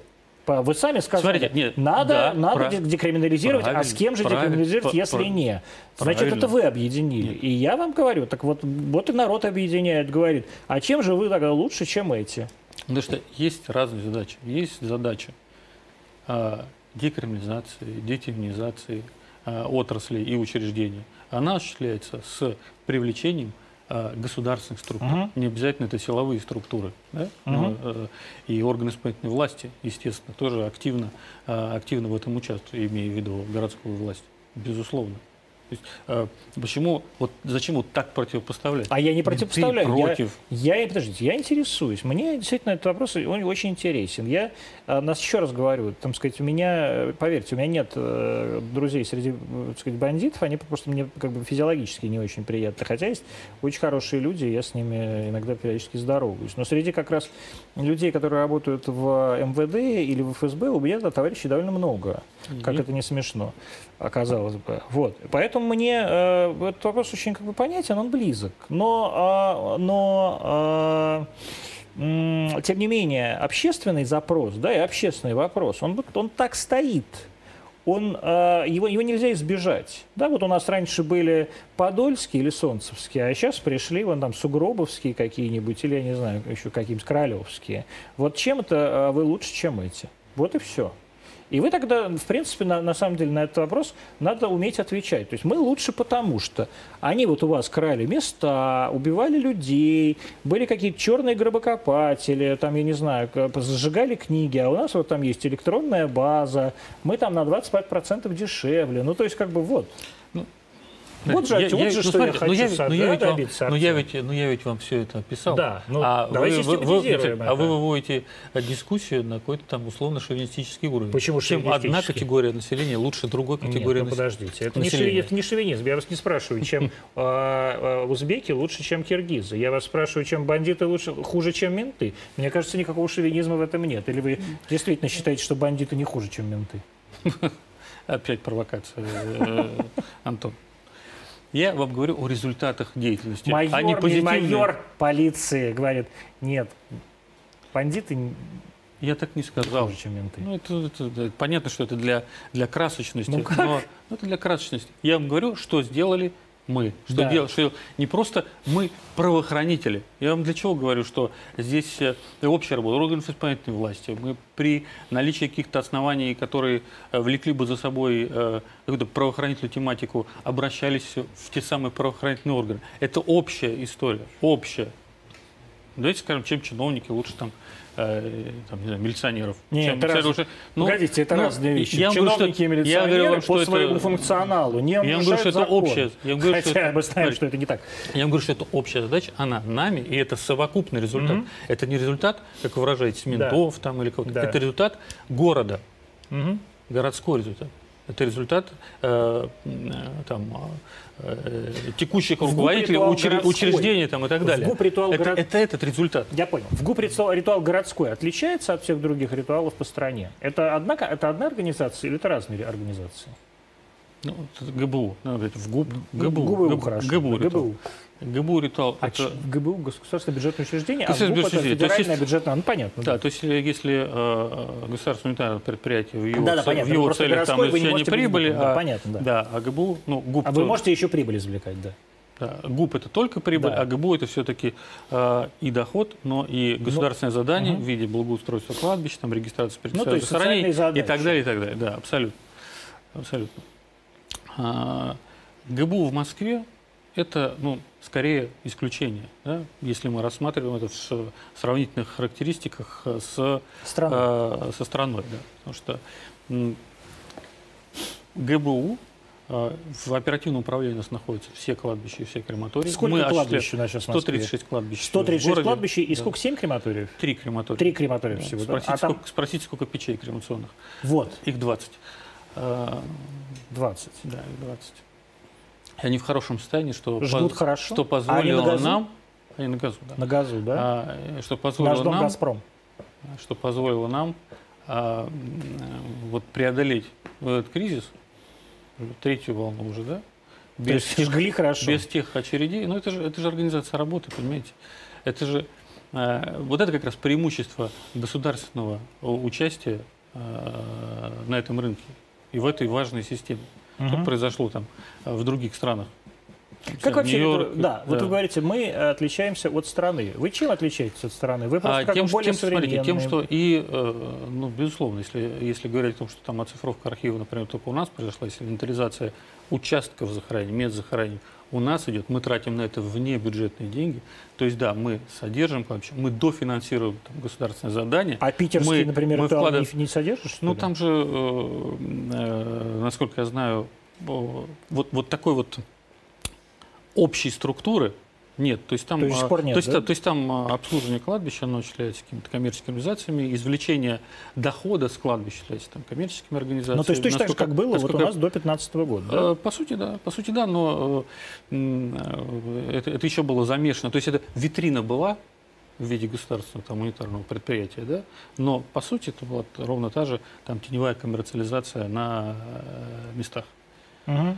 вы сами сказали,
Смотрите, нет,
надо,
да,
надо
прав-
де- декриминализировать, а с
правильно,
кем же
правильно,
декриминализировать, если не? Значит,
правильно.
это вы объединили.
Нет.
И я вам говорю, так вот, вот и народ объединяет, говорит, а чем же вы тогда лучше, чем эти?
Потому что есть разные задачи. Есть задача а, декриминализации, детеминизации отраслей и учреждений. Она осуществляется с привлечением а, государственных структур.
Мгм.
Не обязательно это силовые структуры. да? Но, э, и органы исполнительной власти, естественно, тоже активно, активно в этом участвуют, имея в виду городскую власть. Безусловно. Есть, а, почему, вот зачем вот так противопоставлять?
А я не противопоставляю. Я-
против.
Я, подождите, я интересуюсь. Мне действительно этот вопрос он очень интересен. Я а, нас еще раз говорю, там сказать, у меня, э, поверьте, у меня нет э, друзей среди, э, так сказать, бандитов, они просто мне как бы физиологически не очень приятны. Хотя есть очень хорошие люди, я с ними иногда периодически здороваюсь. Но среди как раз людей, которые работают в МВД или в ФСБ, у меня товарищей довольно много. Как
И-
это не смешно, оказалось бы. Вот. Поэтому мне э, этот вопрос очень как бы понятен, он близок. Но, а, но м, тем не менее, общественный запрос, да, и общественный вопрос, он, он так стоит. Он, а, его, его нельзя избежать. Да, вот у нас раньше были Подольские или Солнцевские, а сейчас пришли вон там Сугробовские какие-нибудь, или, я не знаю, еще какие-нибудь Королевские. Вот чем это а, вы лучше, чем эти? Вот и все. И вы тогда, в принципе, на, на самом деле на этот вопрос надо уметь отвечать. То есть мы лучше потому, что они вот у вас крали места, убивали людей, были какие-то черные гробокопатели, там, я не знаю, зажигали книги, а у нас вот там есть электронная база, мы там на 25% дешевле. Ну, то есть, как бы вот. Вот же,
Я-
вот
я-
же,
ну,
что
смотрите,
я хочу
ну, я, ведь-
со-
ну, я ведь вам, ну, я ведь, ну, я ведь вам все это описал.
Да, ну,
а
давайте
вы, вы- вы-
систематизируем
а вы
это.
выводите дискуссию на какой-то там условно-шовинистический уровень.
Почему
Чем одна категория населения лучше другой
Нет,
категории
ну
населения.
подождите, это не,
населения.
шови- это не шовинизм. Я вас не спрашиваю, чем э, э, узбеки лучше, чем киргизы. Я вас спрашиваю, чем бандиты лучше, хуже, чем менты. Мне кажется, никакого шовинизма в этом нет. Или вы действительно считаете, что бандиты не хуже, чем менты?
Опять провокация, э, Антон. Я вам говорю о результатах деятельности.
Майор,
Они
не
позитивные.
майор полиции говорит, нет, бандиты
Я так не сказал.
хуже, чем менты.
Ну, это, это- да, понятно, что это для, для красочности.
Ну как?
но ну, это для красочности. Я вам говорю, что сделали мы. Что
Да.
делать? Что не просто мы правоохранители. Я вам для чего говорю, что здесь э, общая работа органов исполнительной власти. Мы при наличии каких-то оснований, которые э, влекли бы за собой э, какую-то правоохранительную тематику, обращались в те самые правоохранительные органы. Это общая история, общая. Давайте скажем, чем чиновники лучше там, э, там не знаю, милиционеров.
Нет,
чем
это раз-
лучше- ну,
Погодите, это
ну,
разные вещи.
я вам говорю,
Чиновники
что-
и милиционеры
я говорю вам,
по
что
своему
это-
функционалу не
Я говорю, что это
закон.
общее. Я говорю, что
Хотя
это-
мы знаем, что это не так.
Я говорю, что это общая задача, она нами, и это совокупный результат.
Мгм.
Это не результат, как вы выражаетесь, ментов там или кого-то.
Да.
Это результат города,
Мгм.
городской результат. Это результат э, там, э, текущих руководителей
городской.
учреждений там, и так
В
далее.
ГУП ритуал
это,
город-
это этот результат.
Я понял. В ГУП ритуал, ритуал городской отличается от всех других ритуалов по стране? Это одна, ко- это одна организация или это разные организации?
Ну, это ГБУ. Надо говорить, в ГУП.
Ну,
ГБУ.
ГБУ,
ГБУ,
хорошо.
ГБУ.
ГБУ.
ГБУ ритуал.
А
это-
ГБУ государственное бюджетное учреждение, а ГУП это.
То есть
федеральное
есть-
бюджетное. Ну понятно.
Да, то есть э, если э, государственное унитарное предприятие в его,
Да, да, понятно.
в его
Просто
целях там извлечение
быть
прибыли,
ГУПом, да,
а,
понятно, да.
да, а ГБУ, ну, ГУП,
А вы можете еще прибыль извлекать, да?
да, ГУП это только прибыль,
Да.
а ГБУ это все-таки э, и доход, но и государственное задание
Ну, мгм.
в виде благоустройства кладбищ, там регистрация,
Ну, то есть социальные
и так далее, и так далее. Да, абсолютно. Абсолютно. А, ГБУ в Москве это, ну, скорее исключение, да, если мы рассматриваем это в сравнительных характеристиках э, с
Страна.
э, со страной, да. Потому что м, ГБУ э, в оперативном управлении у нас находятся все кладбища и все крематории.
Сколько
Мы
кладбищ у нас сейчас в Москве?
136 кладбищ. в
136
городе.
кладбищ и
Да.
сколько? 7 крематориев?
Три крематория.
Три крематория
Да.
всего, да?
Спросите,
А там
сколько, спросите, сколько печей кремационных.
вот,
Их 20. Э,
20.
Да, их 20. Они в хорошем состоянии, что,
Жгут
поз-
хорошо?
что
А
позволило
газу?
нам... Они на газу, да.
На газу, да?
А, э, что
Наш
позволило
дом
нам...
«Газпром».
что позволило нам а, вот преодолеть этот кризис, третью волну уже, да?
То есть жгли хорошо.
без тех очередей. Ну, это же, это же организация работы, понимаете? Это же э, вот это как раз преимущество государственного у- участия э, на этом рынке и в этой важной системе. Что
Мгм.
произошло там э, в других странах?
Как вообще,
Нью-Йорк,
это- да, вот вы говорите, мы отличаемся от страны. Вы чем отличаетесь от страны? Вы просто
А
как
тем, что-
более
тем, смотрите, тем,
современные.
что и, э, ну, безусловно, если, если говорить о том, что там оцифровка архива, например, только у нас произошла, если инвентаризация участков захоронений, мест захоронений у нас идет, мы тратим на это вне бюджетные деньги, то есть, да, мы содержим кладбище, мы дофинансируем там, государственное задание.
А питерский,
мы-
например,
мы вкладываем-
не, не содержит, что
Ну,
ли?
там же, э, э, насколько я знаю, о, вот, вот такой вот общей структуры нет. То есть там,
То есть
а,
нет,
то есть,
да?
то есть там а, обслуживание кладбища, оно осуществляется какими-то коммерческими организациями, извлечение дохода с кладбища является там коммерческими организациями.
Ну, то есть точно так же,
Насколько-
как было вот у
насколько-
нас до 15 года, да?
Э, По сути, да. По сути, да, но э, э, это, это еще было замешано. То есть это витрина была в виде государственного там, унитарного предприятия, да, но по сути это была ровно та же там теневая коммерциализация на э, местах.
Мгм.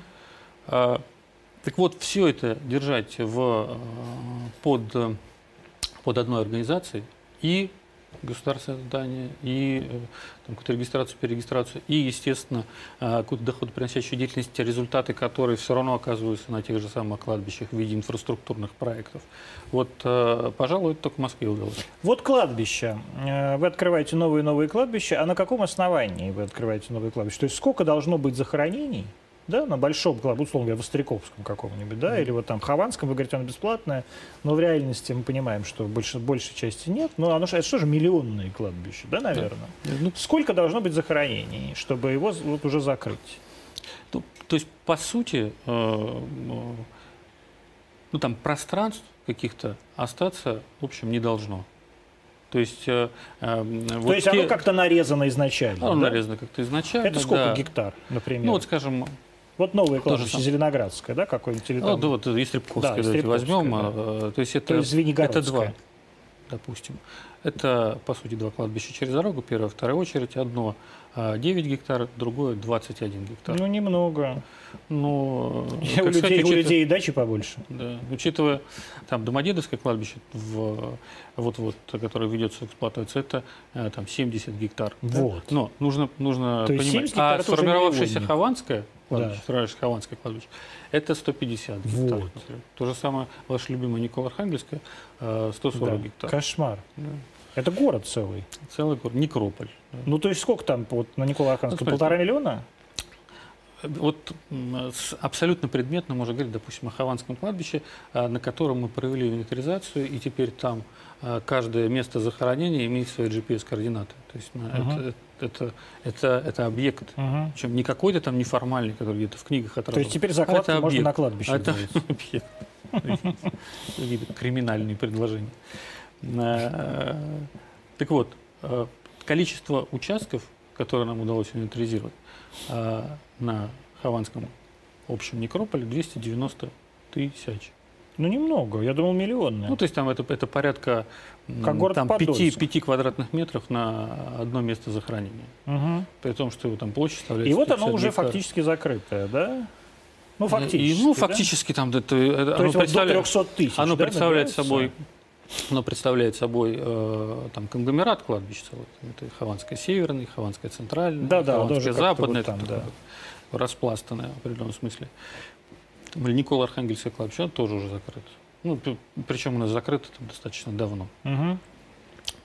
Так вот, все это держать в, э, под, под одной организацией и государственное здание, и э, там, какую-то регистрацию, перерегистрацию, и, естественно, э, какую-то доходоприносящую деятельность, те результаты, которые все равно оказываются на тех же самых кладбищах в виде инфраструктурных проектов. Вот, пожалуй, это только в Москве удалось.
Вот кладбища. Э, Вы открываете новые и новые кладбища, а на каком основании вы открываете новые кладбища? То есть сколько должно быть захоронений? Да, на большом условно говоря, в Остряковском каком-нибудь, да, или вот там Хованском, вы говорите, оно бесплатное, но в реальности мы понимаем, что больше, большей части нет. Но оно же, это что же миллионные кладбища, да, наверное?
Ну,
Сколько должно быть захоронений, чтобы его вот уже закрыть?
То, то есть, по сути, э, э, ну, там пространств каких-то остаться, в общем, не должно. То есть, э, э,
То
вот
есть
те-
оно как-то нарезано изначально,
оно
да?
нарезано как-то изначально.
Это сколько
да.
гектар, например?
Ну, вот, скажем,
вот новое кладбище. Зеленоградское, да, какое-нибудь? Или
ну,
там-
да, вот и Стрепковское,
Да,
давайте возьмем.
да.
э, То есть, это,
То есть
это два, допустим. Это, по сути, два кладбища через дорогу. Первое, вторая очередь. Одно э, 9 гектар, другое 21 гектар.
Ну, немного.
Но,
у,
как
людей,
сказать,
у
учитывая-
людей и дачи побольше.
Да. Учитывая там Домодедовское кладбище, в, вот, вот, которое ведется в эксплуатацию, это э, там 70 гектар.
Вот.
Но нужно, нужно
То
понимать,
70 гектар
а сформировавшееся. Хованское, кладбище,
Да.
Хованское кладбище, это 150
Вот.
гектаров. например. То же самое ваше любимое Никола Архангельское, э, 140
Да.
гектаров.
Кошмар.
Да.
Это город целый.
Целый город. Некрополь. да.
Ну, то есть сколько там вот, на Никола Архангельском?
Ну.
Полтора миллиона?
Вот абсолютно предметно можно говорить, допустим, о Хованском кладбище, а, на котором мы провели инвентаризацию, и теперь там а, каждое место захоронения имеет свои GPS-координаты. То есть на-
Ага.
это, это, это, это объект,
Мгм.
причем не какой-то там неформальный, который где-то в книгах
То
отражен.
есть теперь закладку
это
можно
объект.
на кладбище
А это объект. Какие-то криминальные предложения. А, Так вот, а, количество участков, которые нам удалось инвентаризировать а, на Хованском общем некрополе 290 тысяч.
Ну, немного. Я думал, миллионные.
Ну, то есть там это, это порядка
Как город
там 5,
Подольск.
5 квадратных метров на одно место захоронения.
Мгм.
При том, что его там площадь составляет
И вот оно
150
уже
гектаров.
фактически закрытое, да? Ну,
И-
фактически.
ну,
да?
фактически там это, это-
То
оно
есть до
представляет-
300 тысяч.
Оно
да,
представляет
набирается?
собой, оно представляет собой э, там конгломерат кладбищ целый. Это Хованское северное, Хованское центральное,
Да, да,
западное,
вот там, да.
такое распластанное в определенном смысле. Никола Архангельское кладбище, тоже уже закрыто. Ну, причем оно закрыто там достаточно давно.
Мгм.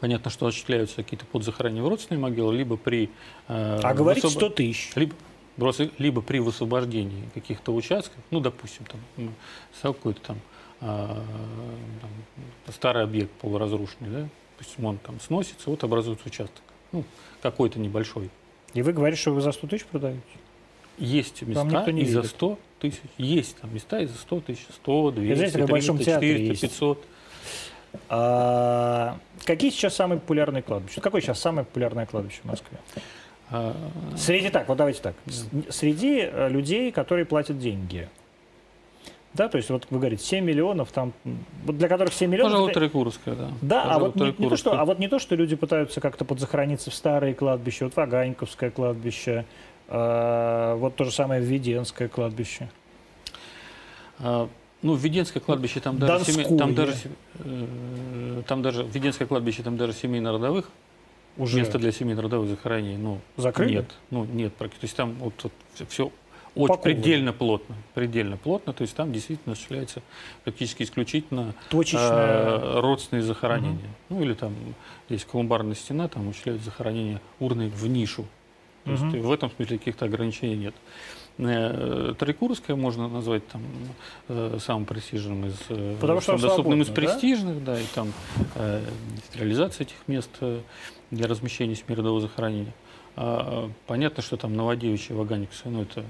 Понятно, что осуществляются какие-то подзахоронения в родственные могилы, либо при... э,
А говорить
высвоб-
100 тысяч.
либо, просто- либо при высвобождении каких-то участков, ну, допустим, там, какой-то там, а, там, старый объект полуразрушенный, да, допустим, он там сносится, вот образуется участок, ну, какой-то небольшой.
И вы говорите, что вы за 100 тысяч продаете?
Есть места и за
верит.
100 тысяч, есть там места и за 100 тысяч, 100, 200,
знаете, как в Большом
300,
театре
400,
есть.
500.
А, какие сейчас самые популярные кладбища? Какое сейчас самое популярное кладбище в Москве?
А,
Среди так, вот давайте так. Среди э, людей, которые платят деньги. Да, то есть вот вы говорите, 7 миллионов, там, вот для которых 7 миллионов...
Пожалуй,
это-
Трекуровская, да.
Да, а вот не, не то, что, а вот не то, что люди пытаются как-то подзахорониться в старые кладбища, вот Ваганьковское кладбище, вот то же самое Введенское кладбище.
А, Ну, Введенское кладбище, там даже, семей- там
Донское.
даже, э, там даже, Введенское кладбище, там даже семейно-родовых,
Уже
место для семейно-родовых захоронений, ну,
закрыли?
нет, ну, нет. То есть там вот, все, очень предельно плотно, предельно плотно, то есть там действительно осуществляется практически исключительно
Точечная...
э, родственные захоронения. Ну, или там есть колумбарная стена, там осуществляют захоронение урны в нишу. То есть
Мгм.
в этом смысле каких-то ограничений нет. Э, Трикурское можно назвать там э, самым престижным из э,
Потому что
доступным из
свободно, да?
престижных, да, и там э, реализация этих мест для размещения семиродового захоронения. А, понятно, что там Новодевичье, Ваганьковское, ну это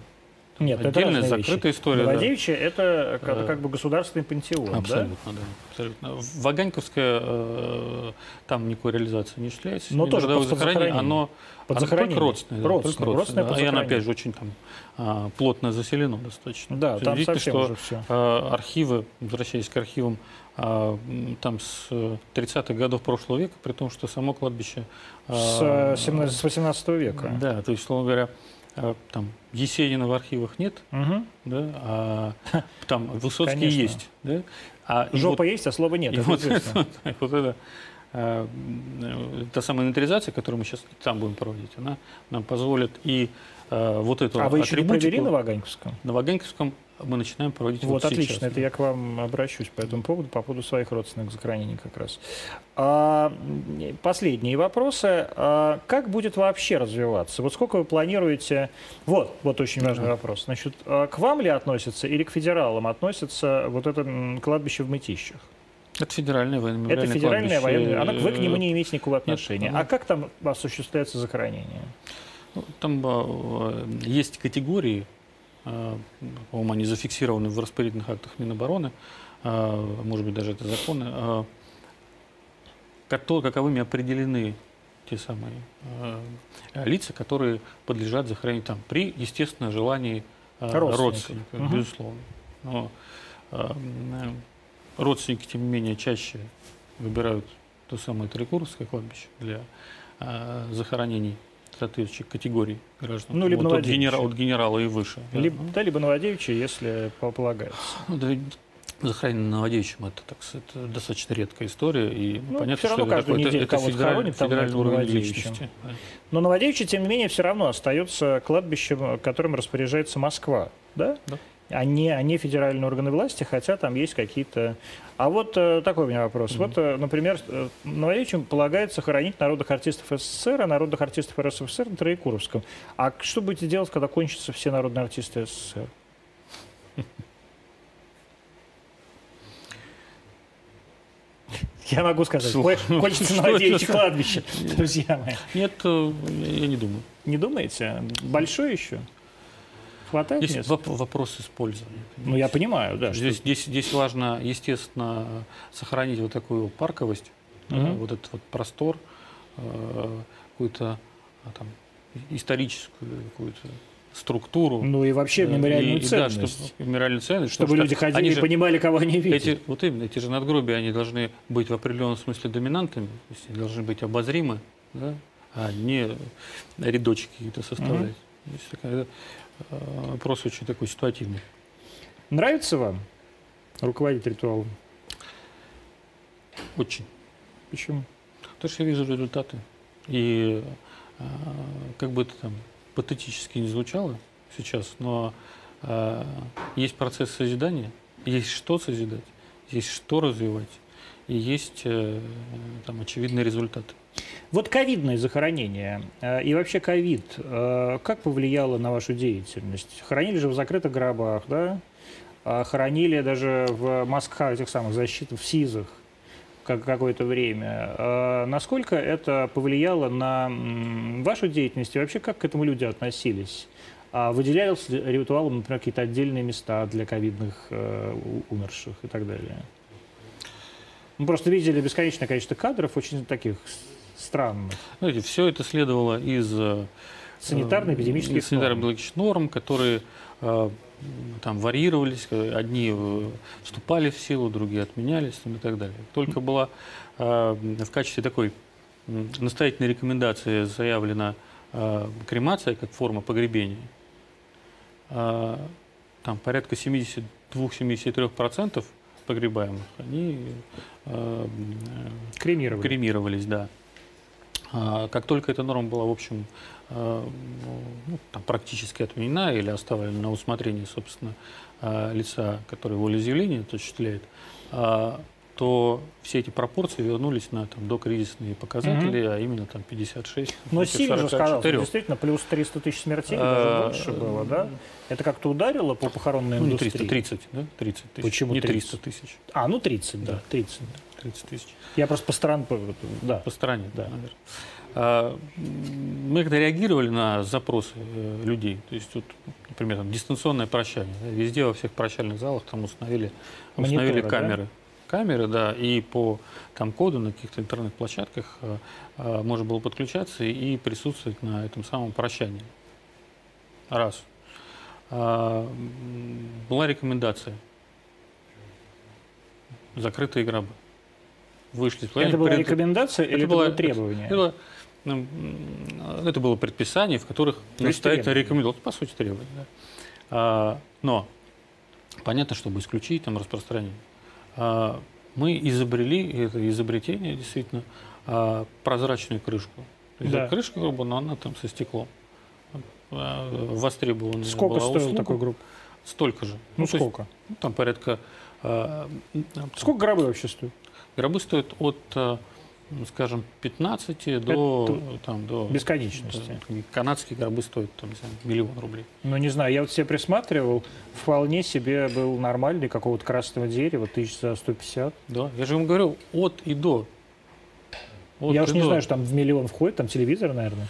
Нет, это
отдельная
разные
закрытая
вещи.
история. да.
Новодевичье это как,
Э,
как бы государственный пантеон, да?
Абсолютно, да. абсолютно. Ваганьковская, э, там никакой реализации не осуществляется.
Но тоже под-
захоронение, оно,
Под
оно
захоронение.
только родственное. да,
Родственное,
только
родственное под
И оно,
захоронение.
опять же, очень там а, плотно заселено достаточно.
Да, там
видите,
совсем
что
уже все.
а, архивы, возвращаясь к архивам, а, там с э, 30-х годов прошлого века, при том, что само кладбище...
С,
а,
э, 17 с 18 века.
Да, то есть, словно говоря, а, там Есенина в архивах нет,
Мгм.
да, а там Высоцкий
Конечно.
есть, да, а
Жопа есть, а слова нет.
и
это
вот, это, вот это, а, та самая инвентаризация, которую мы сейчас там будем проводить, она нам позволит и а, вот эту
А вы еще не провели на Ваганьковском?
на Ваганьковском мы начинаем проводить
Вот,
вот,
отлично,
сейчас.
это я к вам обращусь по этому поводу, по поводу своих родственных захоронений как раз. А, последние вопросы. А, как будет вообще развиваться? Вот сколько вы планируете... Вот, вот очень важный
Ага.
вопрос. Значит, а к вам ли относится или к федералам относится вот это кладбище в Мытищах?
Это федеральное военно-мемориальное
Это федеральное
кладбище.
военное... Оно, вы к нему
Э,
не имеете никакого отношения.
оно-
А как там осуществляется захоронение?
ну, Там э, есть категории, э, по-моему, они зафиксированы в распорядительных актах Минобороны, э, может быть, даже это законы, э, каковыми определены те самые э, лица, которые подлежат захоронению там при, естественно, желании э,
Родственников.
родственников,
Мгм.
безусловно. Но э, родственники, тем не менее, чаще выбирают то самое Трикуровское кладбище для э, захоронений соответствующих категорий граждан.
Ну, либо
вот от, генера- от генерала и выше. да.
Либо, да, либо Новодевичье, если по- полагается.
Ну, да, захоронение на Новодевичьем это, так, это достаточно редкая история. И
Ну,
понятно,
все равно
что
каждую
это,
неделю
это
кого-то
федераль-
на
федеральный уровень
Новодевичьем.
личности. да.
Но Новодевичье, тем не менее, все равно остается кладбищем, которым распоряжается Москва, да?
Да.
А не, а не федеральные органы власти, хотя там есть какие-то... А вот э, такой у меня вопрос. Вот, э, например, э, Новодевичьем полагается хоронить народных артистов СССР, а народных артистов РСФСР на Троекуровском. А что будете делать, когда кончатся все народные артисты СССР? Я могу сказать,
ну,
кончится
это?
кладбище, друзья мои.
Нет, э, я не думаю.
Не думаете? Большой еще? Хватает
Здесь
места?
воп- вопрос использования.
Ну, я понимаю, да. что-
Здесь, здесь, здесь важно, естественно, сохранить вот такую парковость, да,
Мгм.
вот этот вот простор, э, какую-то а, там историческую какую-то структуру.
Ну и вообще
Э,
мемориальную
и- и да,
ценность.
чтобы, мемориальную ценность,
чтобы люди ходили
они
и
же-
понимали, кого они видят.
Эти, вот именно, эти же надгробия, они должны быть в определенном смысле доминантами, то есть они должны быть обозримы, да, а не рядочки какие-то составлять. То есть такая, э, вопрос очень такой ситуативный.
Нравится вам руководить ритуалом?
Очень.
Почему?
Потому что я вижу результаты. И э, как бы это там патетически не звучало сейчас, но э, есть процесс созидания, есть что созидать, есть что развивать, и есть э, там очевидные результаты.
Вот ковидное захоронение э, и вообще ковид, э, как повлияло на вашу деятельность? Хоронили же в закрытых гробах, да? А Хоронили даже в масках этих самых защит, в СИЗах как какое-то время. А Насколько это повлияло на вашу деятельность и вообще как к этому люди относились? А выделялись ли ритуалом, например, какие-то отдельные места для ковидных э, умерших и так далее? Мы просто видели бесконечное количество кадров, очень таких с- странных.
Знаете, все это следовало из э,
Санитарно-эпидемических
санитарно-эпидемических норм, которые э, там варьировались, э, одни вступали в силу, другие отменялись там, и так далее. Только была в качестве такой настоятельной рекомендации заявлена кремация как форма погребения. Там порядка 72-73% погребаемых, они э,
Кремировали.
кремировались, да. А, Как только эта норма была, в общем, э, ну, там, практически отменена или оставлена на усмотрение, собственно, э, лица, который волеизъявление осуществляет, то все эти пропорции вернулись на там, докризисные показатели, а именно там 56.
Но
против
сильно же сказал,
44.
действительно, плюс 300 тысяч смертей,
А,
даже больше было, да? Это как-то ударило по похоронной
Ну,
индустрии?
300, 30, да? 30 тысяч.
Почему
Не
30?
300 тысяч,
А, ну 30, да,
Да.
30.
30 тысяч.
Я просто по странам, да.
По стране,
Да.
наверное. А, Мы когда реагировали на запросы э, людей, то есть, вот, например, там, дистанционное прощание, да, везде во всех прощальных залах там установили, установили
Мониторы, да?
Камеры. Да, и по там, коду на каких-то интернет-площадках э, э, можно было подключаться и присутствовать на этом самом прощании. Раз. М, Была рекомендация. Закрытые гробы. Вышли.
Это была
Пред-
рекомендация или это
было-
было требование?
это было, ну, это было предписание, в которых
То
настоятельно рекомендовалось, по сути, требование. да. А, но понятно, чтобы исключить там распространение. А, мы изобрели, это изобретение действительно, а, прозрачную крышку. То есть
Да.
крышка, грубо, но она там со стеклом. А, Востребованная
Сколько
была
стоил
услуга.
такой групп?
Столько же.
Ну,
есть,
сколько?
ну, там порядка...
Сколько гробы вообще стоят?
Гробы стоят от, ну, скажем, 15 до, там, до
Бесконечности.
да, канадские гробы стоят там, не знаю, миллион рублей.
Ну, не знаю, я вот себе присматривал, вполне себе был нормальный какого-то красного дерева, тысяч за 150.
Да, я же вам говорю, от и до. От
я
и
уж не
до.
знаю, что там в миллион входит, там телевизор, наверное.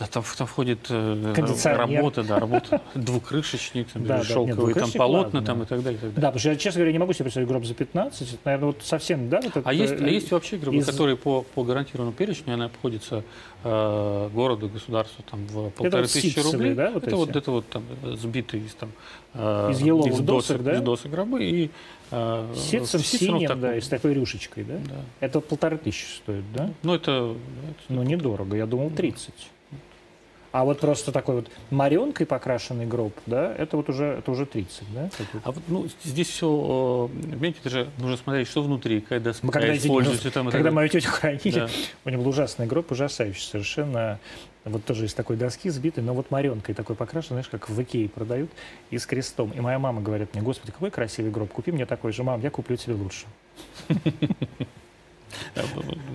Да, там, там входит э, работа, да, работа, двухкрышечник, там,
Да, да, нет,
шелковые там полотна
ладно.
там, и так далее. и так
Да,
далее.
потому что я, честно говоря, не могу себе представить гроб за 15. Это, наверное, вот совсем, да? Вот это,
А есть, а
э,
есть вообще гробы,
из-
которые по, по гарантированному перечню, она обходится э, городу, государству там, в полторы
вот
тысячи рублей.
да, вот
это, вот, это вот там э, сбитые из, там, э,
Из еловых
из
досок, да?
Из досок гробы и э,
ситцем синим,
таком.
да, и с такой рюшечкой, да?
Да.
Это полторы тысячи стоит, да?
Ну, это, это-
Ну, недорого, я думал 30. А вот просто такой вот моренкой покрашенный гроб, да, это вот уже, это уже 30, да?
А вот, ну, здесь все, понимаете, это же нужно смотреть, что внутри, доска
Мы когда,
используется.
Там, когда мою тетю хоронили, да. у него был ужасный гроб, ужасающий совершенно. Вот тоже из такой доски сбитый, но вот моренкой такой покрашен, знаешь, как в Икее продают, и с крестом. И моя мама говорит мне, господи, какой красивый гроб, купи мне такой же, мам, я куплю тебе лучше.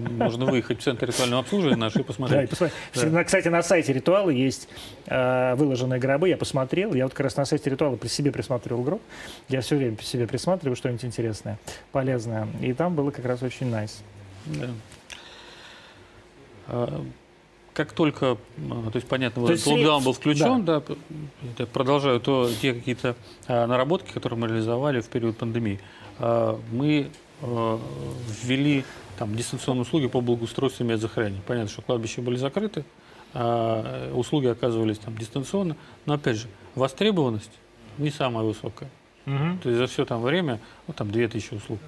Можно выехать в центр ритуального обслуживания наш и посмотреть. Да, и
да. Кстати, на сайте ритуала есть э, выложенные гробы. Я посмотрел. Я вот как раз на сайте ритуала при себе присматривал гроб. Я все время при себе присматриваю что-нибудь интересное, полезное. И там было как раз очень nice. Да.
А, как только, а, то есть, понятно, то есть локдаун был включен, да. да, продолжаю, то те какие-то а, наработки, которые мы реализовали в период пандемии, мы ввели там, дистанционные услуги по благоустройству и медзахоронения. Понятно, что кладбища были закрыты, а услуги оказывались там дистанционно, но опять же, востребованность не самая высокая. Угу. То есть за все там время, ну там 2000 услуг.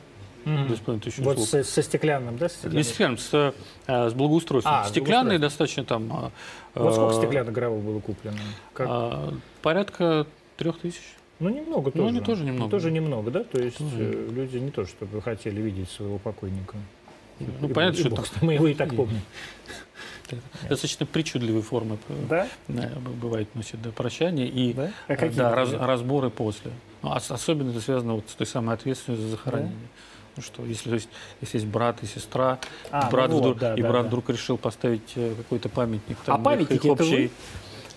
Угу. тысяч вот услуг. Со, со стеклянным, да? Со
стеклянным? Не стеклянным, с, а, с благоустройством. А, Стеклянный достаточно там... А,
вот сколько стеклянных гробов было куплено?
Как? А, порядка трех тысяч.
Ну, немного тоже.
Ну, они тоже немного.
Тоже немного, да? То есть тоже. люди не то, чтобы хотели видеть своего покойника.
Ну, и, понятно, и, что...
Бог, мы его и так помним.
Достаточно причудливые формы
да?
бывает носит до прощания и да? А да, раз, разборы после. Ну, особенно это связано вот с той самой ответственностью за захоронение. Да? Ну что, если, есть, если есть брат и сестра, а, брат ну вот, вдруг, да, и да, брат да. вдруг решил поставить э, какой-то памятник.
Там, а памятники это вы?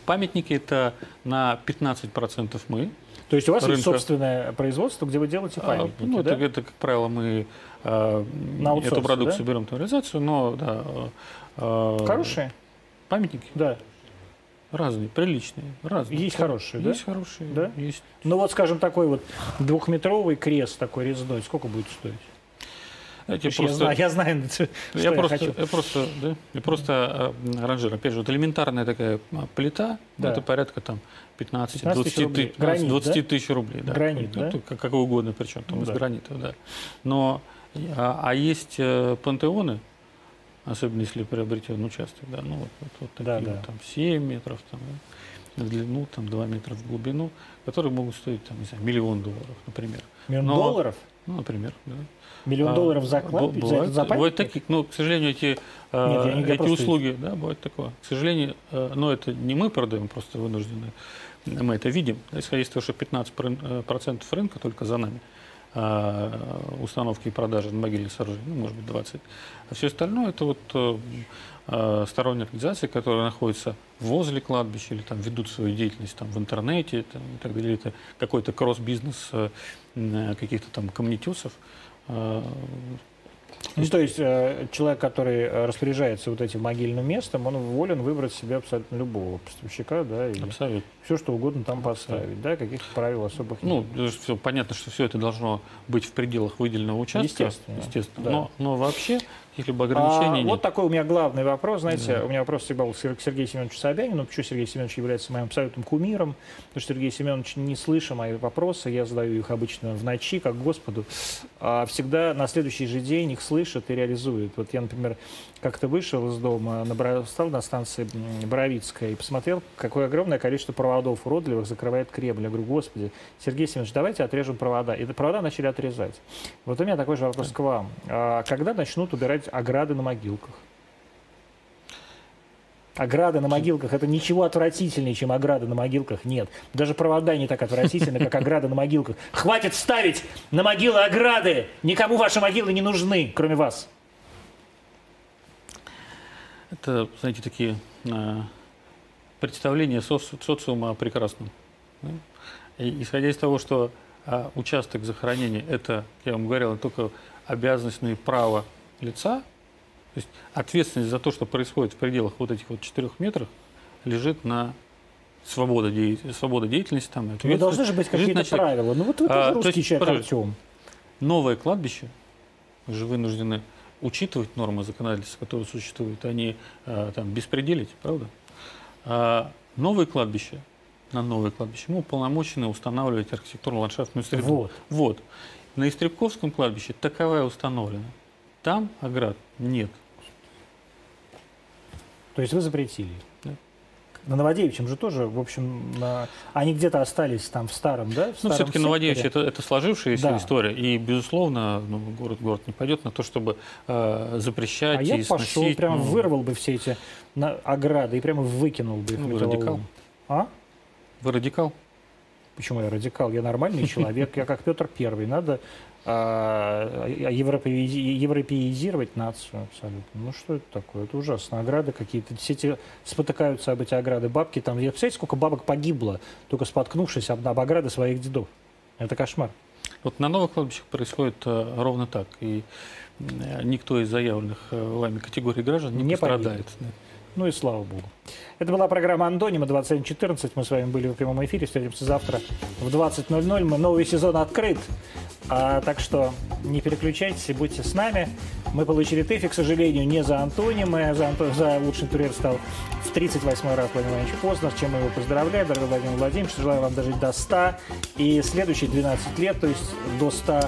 Памятники это на 15% мы.
То есть у вас рынка. есть собственное производство, где вы делаете а, памятники, а,
ну,
да?
это, это, как правило, мы э, на эту продукцию да? берем в реализацию, но да.
Э, Хорошие?
Памятники?
Да.
Разные, приличные, разные.
Есть хорошие,
Есть да? хорошие,
да?
Есть.
Ну вот, скажем, такой вот двухметровый крест такой резной, сколько будет стоить?
Знаете, я, просто, знаю,
я знаю, что
я, я просто, хочу. Я просто, да, я просто э, ранжир. Опять же, вот элементарная такая а, плита, да. это порядка там 15-20 тысяч, 20 да? тысяч рублей. Да.
Гранит, да?
Как, как угодно, причем там ну, из да. гранита, да. Но, а, а есть э, пантеоны, особенно если приобретен участок, да, ну вот, вот, вот такие, да, да. там 7 метров, там, в длину, там 2 метра в глубину, которые могут стоить, там, не знаю, миллион долларов, например.
Миллион Но, долларов?
Ну, например, да.
Миллион а, долларов за кладбище, бывает, за
бывает такие, ну, к сожалению, эти, а, Нет, эти услуги, да, бывает такое. К сожалению, а, но это не мы продаем, просто вынуждены. Мы это видим, исходя из того, что 15% э, рынка только за нами установки и продажи на могильных сооружений, ну, может быть, 20. А все остальное это вот э, сторонние организации, которые находятся возле кладбища или там ведут свою деятельность там в интернете там, и так далее. Это какой-то кросс-бизнес э, каких-то там коммунитюсов. Э,
ну, то есть э, человек, который э, распоряжается вот этим могильным местом, он волен выбрать себе абсолютно любого поставщика, да, и абсолютно. все, что угодно там поставить, да, каких-то правил особых
нет. Ну, все, понятно, что все это должно быть в пределах выделенного участка.
Естественно.
Естественно. Да. Но, но вообще каких-либо ограничений а, нет.
Вот такой у меня главный вопрос, знаете, да. у меня вопрос всегда был к Сергею Семеновичу Собянину, почему Сергей Семенович является моим абсолютным кумиром, потому что Сергей Семенович не слыша мои вопросы, я задаю их обычно в ночи, как Господу, а всегда на следующий же день их слышат и реализуют. Вот я, например, как-то вышел из дома, на, стал на станции Боровицкая и посмотрел, какое огромное количество проводов уродливых закрывает Кремль. Я говорю, Господи, Сергей Семенович, давайте отрежем провода. И провода начали отрезать. Вот у меня такой же вопрос к вам. А когда начнут убирать ограды на могилках? Ограды на могилках – это ничего отвратительнее, чем ограды на могилках. Нет. Даже провода не так отвратительны, как ограды на могилках. Хватит ставить на могилы ограды! Никому ваши могилы не нужны, кроме вас.
Это, знаете, такие э, представления соци социума о прекрасном. И, исходя из того, что э, участок захоронения – это, я вам говорил, только обязанность, но и право лица, то есть ответственность за то, что происходит в пределах вот этих вот четырех метров, лежит на свобода, де... свобода деятельности. Там,
ну, должны же быть какие-то правила. Ну вот вы тоже а, русский есть, человек, Артем.
Новое кладбище, вы же вынуждены учитывать нормы законодательства, которые существуют, а не а, там, беспределить, правда? А новое кладбище, на новое кладбище мы уполномочены устанавливать архитектурно-ландшафтную среду.
Вот.
вот. На Истребковском кладбище таковая установлена. Там оград нет.
То есть вы запретили? Да. На Новодевичьем же тоже, в общем, на... они где-то остались там в старом, да? В
Ну, все-таки. Новодевичье это, это сложившаяся
Да.
история. И, безусловно, ну, город город не пойдет на то, чтобы э, запрещать
А
и
я пошел,
сносить.
прямо
ну,
вырвал бы все эти на- ограды и прямо выкинул бы их
Ну, вы радикал.
А?
Вы радикал?
Почему я радикал? Я нормальный человек, я как Петр Первый. Надо а, европеизировать нацию абсолютно. Ну что это такое? Это ужасно. Ограды какие-то. Все эти спотыкаются об эти ограды. Бабки там. Я представляете, сколько бабок погибло, только споткнувшись об, об ограды своих дедов. Это кошмар.
Вот на новых кладбищах происходит э, ровно так. И э, никто из заявленных э, вами категорий граждан не,
Не
пострадает.
Ну и слава богу. Это была программа «Андонима» 2714. Мы с вами были в прямом эфире. Встретимся завтра в 20.00. Мы, новый сезон открыт. А, так что не переключайтесь и будьте с нами. Мы получили ТЭФИ, к сожалению, не за Антонимы. За, Антон, за лучший турнир стал в 38 раз Владимир Владимирович Познер, чем мы его поздравляем. Дорогой Владимир Владимирович, желаю вам дожить до 100. И следующие 12 лет, то есть до 100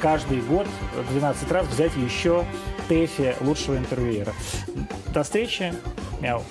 каждый год, 12 раз взять еще ТЭФИ лучшего интервьюера. До встречи. Мяу.